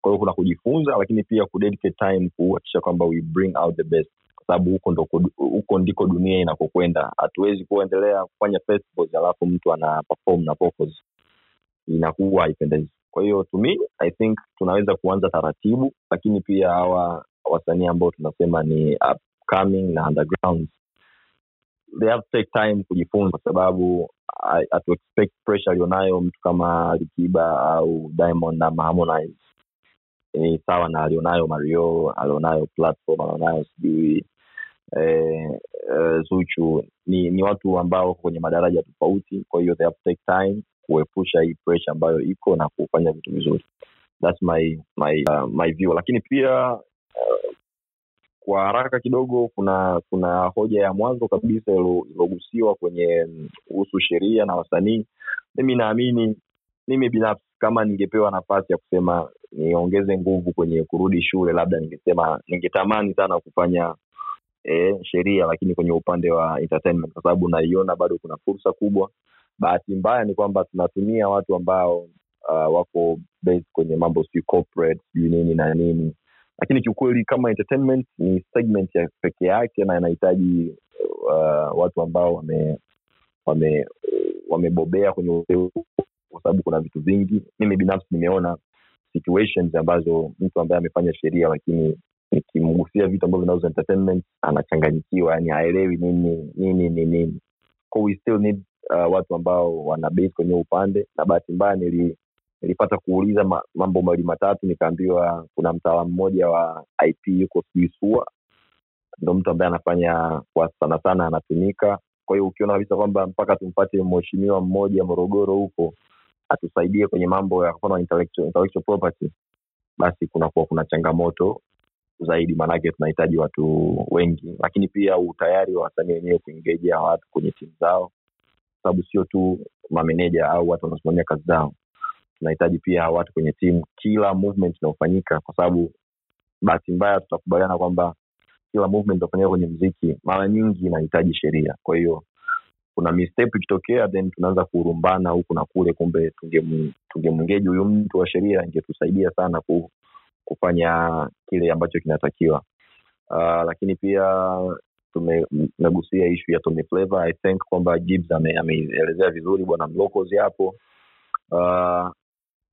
Kwa hiyo kuna kujifunza lakini pia kudedicate time kuhakikisha kwamba we bring out the best. Kwa sababu huko ndo huko ndiko dunia inakokwenda. Hatuwezi kuendelea kufanya festivals alafu mtu ana perform na vocals. Inakuwa haipendezi. Kwa hiyo to me i think tunaweza kuanza taratibu lakini pia hawa wasanii ambao tunasema ni upcoming na underground they have to take time kujifunza kwa sababu hatu expect pressure alionayo mtu kama likiba au diamond na harmonize. Ni sawa na alionayo mario alionayo platform alionayo sijui e, e, zuchu. Ni ni watu ambao wako kwenye madaraja tofauti kwa hiyo they have take time kuepusha hii pressure ambayo iko na kufanya vitu vizuri. Thats my my uh, my view. Lakini pia uh, kwa haraka kidogo kuna kuna hoja ya mwanzo kabisa iliogusiwa kwenye mm, kuhusu sheria na wasanii. Mimi naamini mimi binafsi kama ningepewa nafasi ya kusema niongeze nguvu kwenye kurudi shule labda ningesema ningetamani sana kufanya e, sheria lakini kwenye upande wa entertainment kwa sababu naiona bado kuna fursa kubwa. Bahati mbaya ni kwamba tunatumia watu ambao uh, wako based kwenye mambo sijui corporate sijui nini na nini lakini kiukweli kama entertainment ni segment ya peke yake na inahitaji uh, watu ambao wame wame wamebobea kwenye upeo kwa sababu kuna vitu vingi. Mimi binafsi nimeona situations ambazo mtu ambaye amefanya sheria lakini nikimgusia vitu ambavyo vinauza entertainment anachanganyikiwa yani haelewi nini nini ni nini. We still need uh, watu ambao wana base kwenye upande na bahati mbaya nili nilipata kuuliza ma, mambo mawili matatu nikaambiwa kuna mtaalamu mmoja wa ip yuko sijui ndo mtu ambaye anafanya kwa sana sana anatumika. Kwa hiyo ukiona kabisa kwamba mpaka tumpate mheshimiwa mmoja morogoro huko atusaidie kwenye mambo ya mfano intellectual, intellectual property basi kunakuwa kuna changamoto zaidi maanake tunahitaji watu wengi. Lakini pia utayari wa wasanii wenyewe kuingeji watu kwenye timu zao sababu sio tu mameneja au watu wanaosimamia kazi zao tunahitaji pia watu kwenye timu kila movement inayofanyika kwa sababu bahati mbaya tutakubaliana kwamba kila movement inayofanyika kwenye mziki mara nyingi inahitaji sheria. Kwa hiyo kuna mistep ikitokea then tunaanza kurumbana huku na kule kumbe tungem- tungemwengeji huyu mtu wa sheria ingetusaidia sana ku, kufanya kile ambacho kinatakiwa. Uh, lakini pia tume- tumegusia ishu ya Tommy Flavor. I think kwamba Gibbs ame- vizuri bwana Mlokozi hapo. Uh,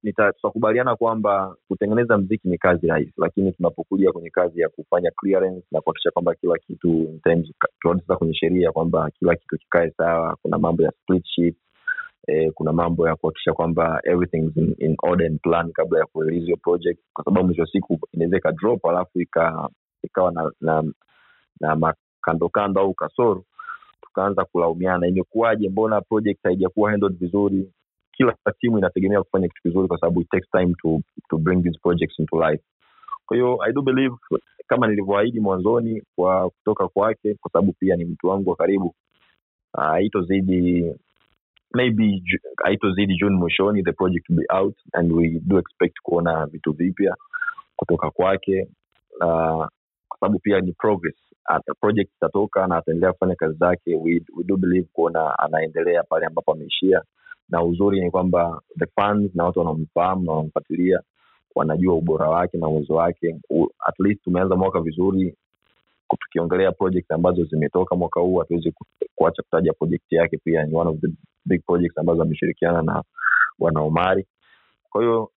tutakubaliana kwamba kutengeneza mziki ni kazi rahisi lakini tunapokuja kwenye kazi ya kufanya clearance na kuhakikisha kwamba kila kitu in kwenye sheria kwamba kila kitu kikae sawa kuna mambo ya split eh, kuna mambo ya kuhakikisha kwamba everything in, in order and plan kabla ya kurelease project kwa sababu mwisho wa siku inaweza ikadrop alafu ika, ikawa na, na, na makando kando au kasoro. Tukaanza kulaumiana. Imekuwaje? Mbona project haijakuwa handled vizuri kila timu inategemea kufanya kitu kizuri kwa sababu it takes time to, to bring these projects into life. Kwa hiyo i do believe kama nilivyoahidi mwanzoni kwa kutoka kwake kwa sababu pia ni mtu wangu wa karibu uh, haitozidi maybe haitozidi june mwishoni the project will be out and we do expect kuona vitu vipya kutoka kwake uh, kwa sababu pia ni progress. Ata- project itatoka na ataendelea kufanya kazi zake we, we do believe kuona anaendelea pale ambapo ameishia na uzuri ni kwamba the fans na watu wanaomfahamu na wanamfuatilia wanajua ubora wake na uwezo wake. At least tumeanza mwaka vizuri tukiongelea project ambazo zimetoka mwaka huu hatuwezi kuacha kutaja project yake pia. Ni one of the big projects ambazo ameshirikiana na bwana omari. Kwa hiyo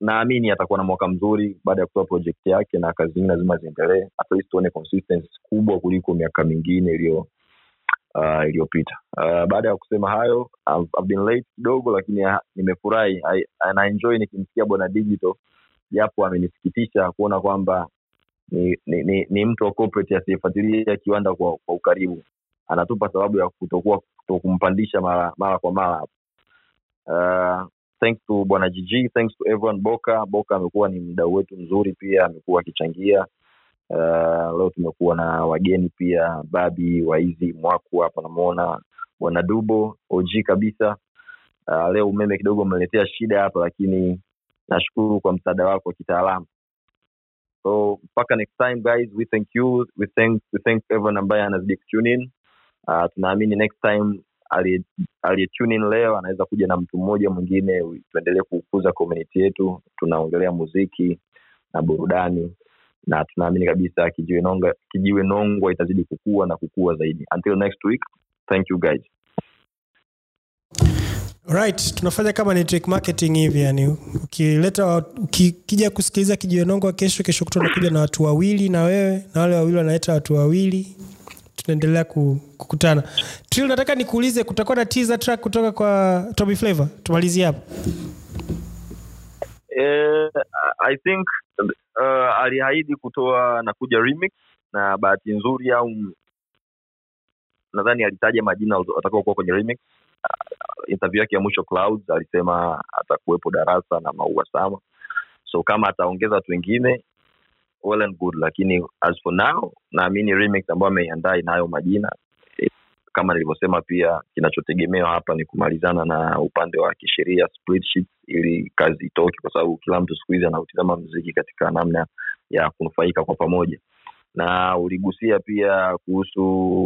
naamini atakuwa na mwaka mzuri baada ya kutoa project yake na kazi zingine lazima ziendelee. At least tuone consistency kubwa kuliko miaka mingine iliyo uh, iliyopita. Uh, baada ya kusema hayo I've, I've been late kidogo lakini nimefurahi. Na enjoy nikimsikia bwana digital japo amenisikitisha kuona kwamba ni, ni, ni, ni mtu wa asiyefuatilia kiwanda kwa, kwa ukaribu. Anatupa sababu ya kutokuwa kutokumpandisha mara mara kwa mara. Uh, thanks to bwana thanks to everyone boka. Boka amekuwa ni mdau wetu mzuri pia amekuwa akichangia uh, leo tumekuwa na wageni pia babi waizi mwaku hapa namuona bwana dubo og kabisa. Uh, leo umeme kidogo umeletea shida hapa lakini nashukuru kwa msaada wako wa kitaalamu. So mpaka next time guys we thank you we thank, we thank everyone ambaye anazidi kutune uh, tunaamini next time aliye aliye in leo anaweza kuja na mtu mmoja mwingine. Tuendelee kukuza community yetu tunaongelea muziki na burudani na tunaamini kabisa kijiwe kijiwe nongwa itazidi kukua na kukua zaidi. Until next week thank you guys. Right tunafanya kama network marketing hivi yani ukileta ukija kusikiliza kijionongo kesho kesho kutu unakuja na watu wawili na wewe na wale wawili wanaleta watu wawili tunaendelea ku- kukutana. Trill, nataka nikuulize kutakuwa na teaser track kutoka kwa Tommy Flavor? Tumalizie hapo. Eh, i think uh, aliahidi kutoa na kuja remix na bahati nzuri au nadhani alitaja majina watakaokuwa kwenye remix. Uh, interview yake ya mwisho clouds alisema atakuwepo darasa na maua sama so kama ataongeza watu wengine well and good lakini as for now naamini remix ambayo ameiandaa inayo majina kama nilivyosema pia kinachotegemewa hapa ni kumalizana na upande wa kisheria ili kazi itoke kwa sababu kila mtu siku hizi anautizama mziki katika namna ya kunufaika kwa pamoja. Na uligusia pia kuhusu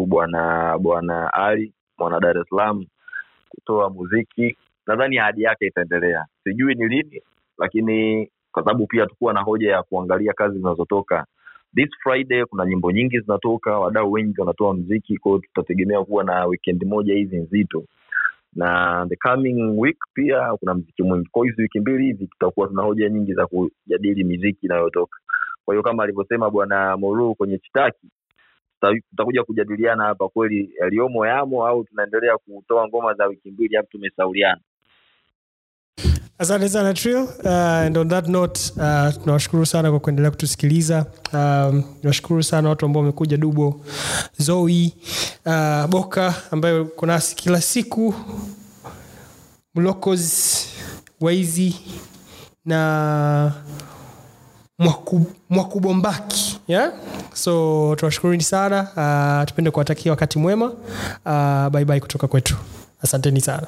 bwana bwana ali mwana dar es salaam kutoa muziki. Nadhani ahadi yake itaendelea. Sijui ni lini lakini kwa sababu pia tukuwa na hoja ya kuangalia kazi zinazotoka this friday kuna nyimbo nyingi zinatoka wadau wengi wanatoa mziki kwao tutategemea kuwa na weekend moja hizi nzito. Na the coming week pia kuna mziki mwingi. Kwao hizi wiki mbili hizi tutakuwa tuna hoja nyingi za kujadili miziki inayotoka. Kwa hiyo kama alivyosema bwana moruu kwenye chitaki tutakuja kujadiliana hapa kweli yaliyomo yamo au tunaendelea kutoa ngoma za wiki mbili hapo tumesauliana asante sana Trill. Uh, and on that note uh, tunawashukuru sana kwa kuendelea kutusikiliza. Um, sana watu ambao wamekuja dubo zoi uh, boka ambayo kunasi kila siku mlokos waizi na Mwaku- mwakubombaki yeah? so tunawashukuruni sana. Uh, tupende kuwatakia wakati mwema. Uh, bye kutoka kwetu. Asanteni sana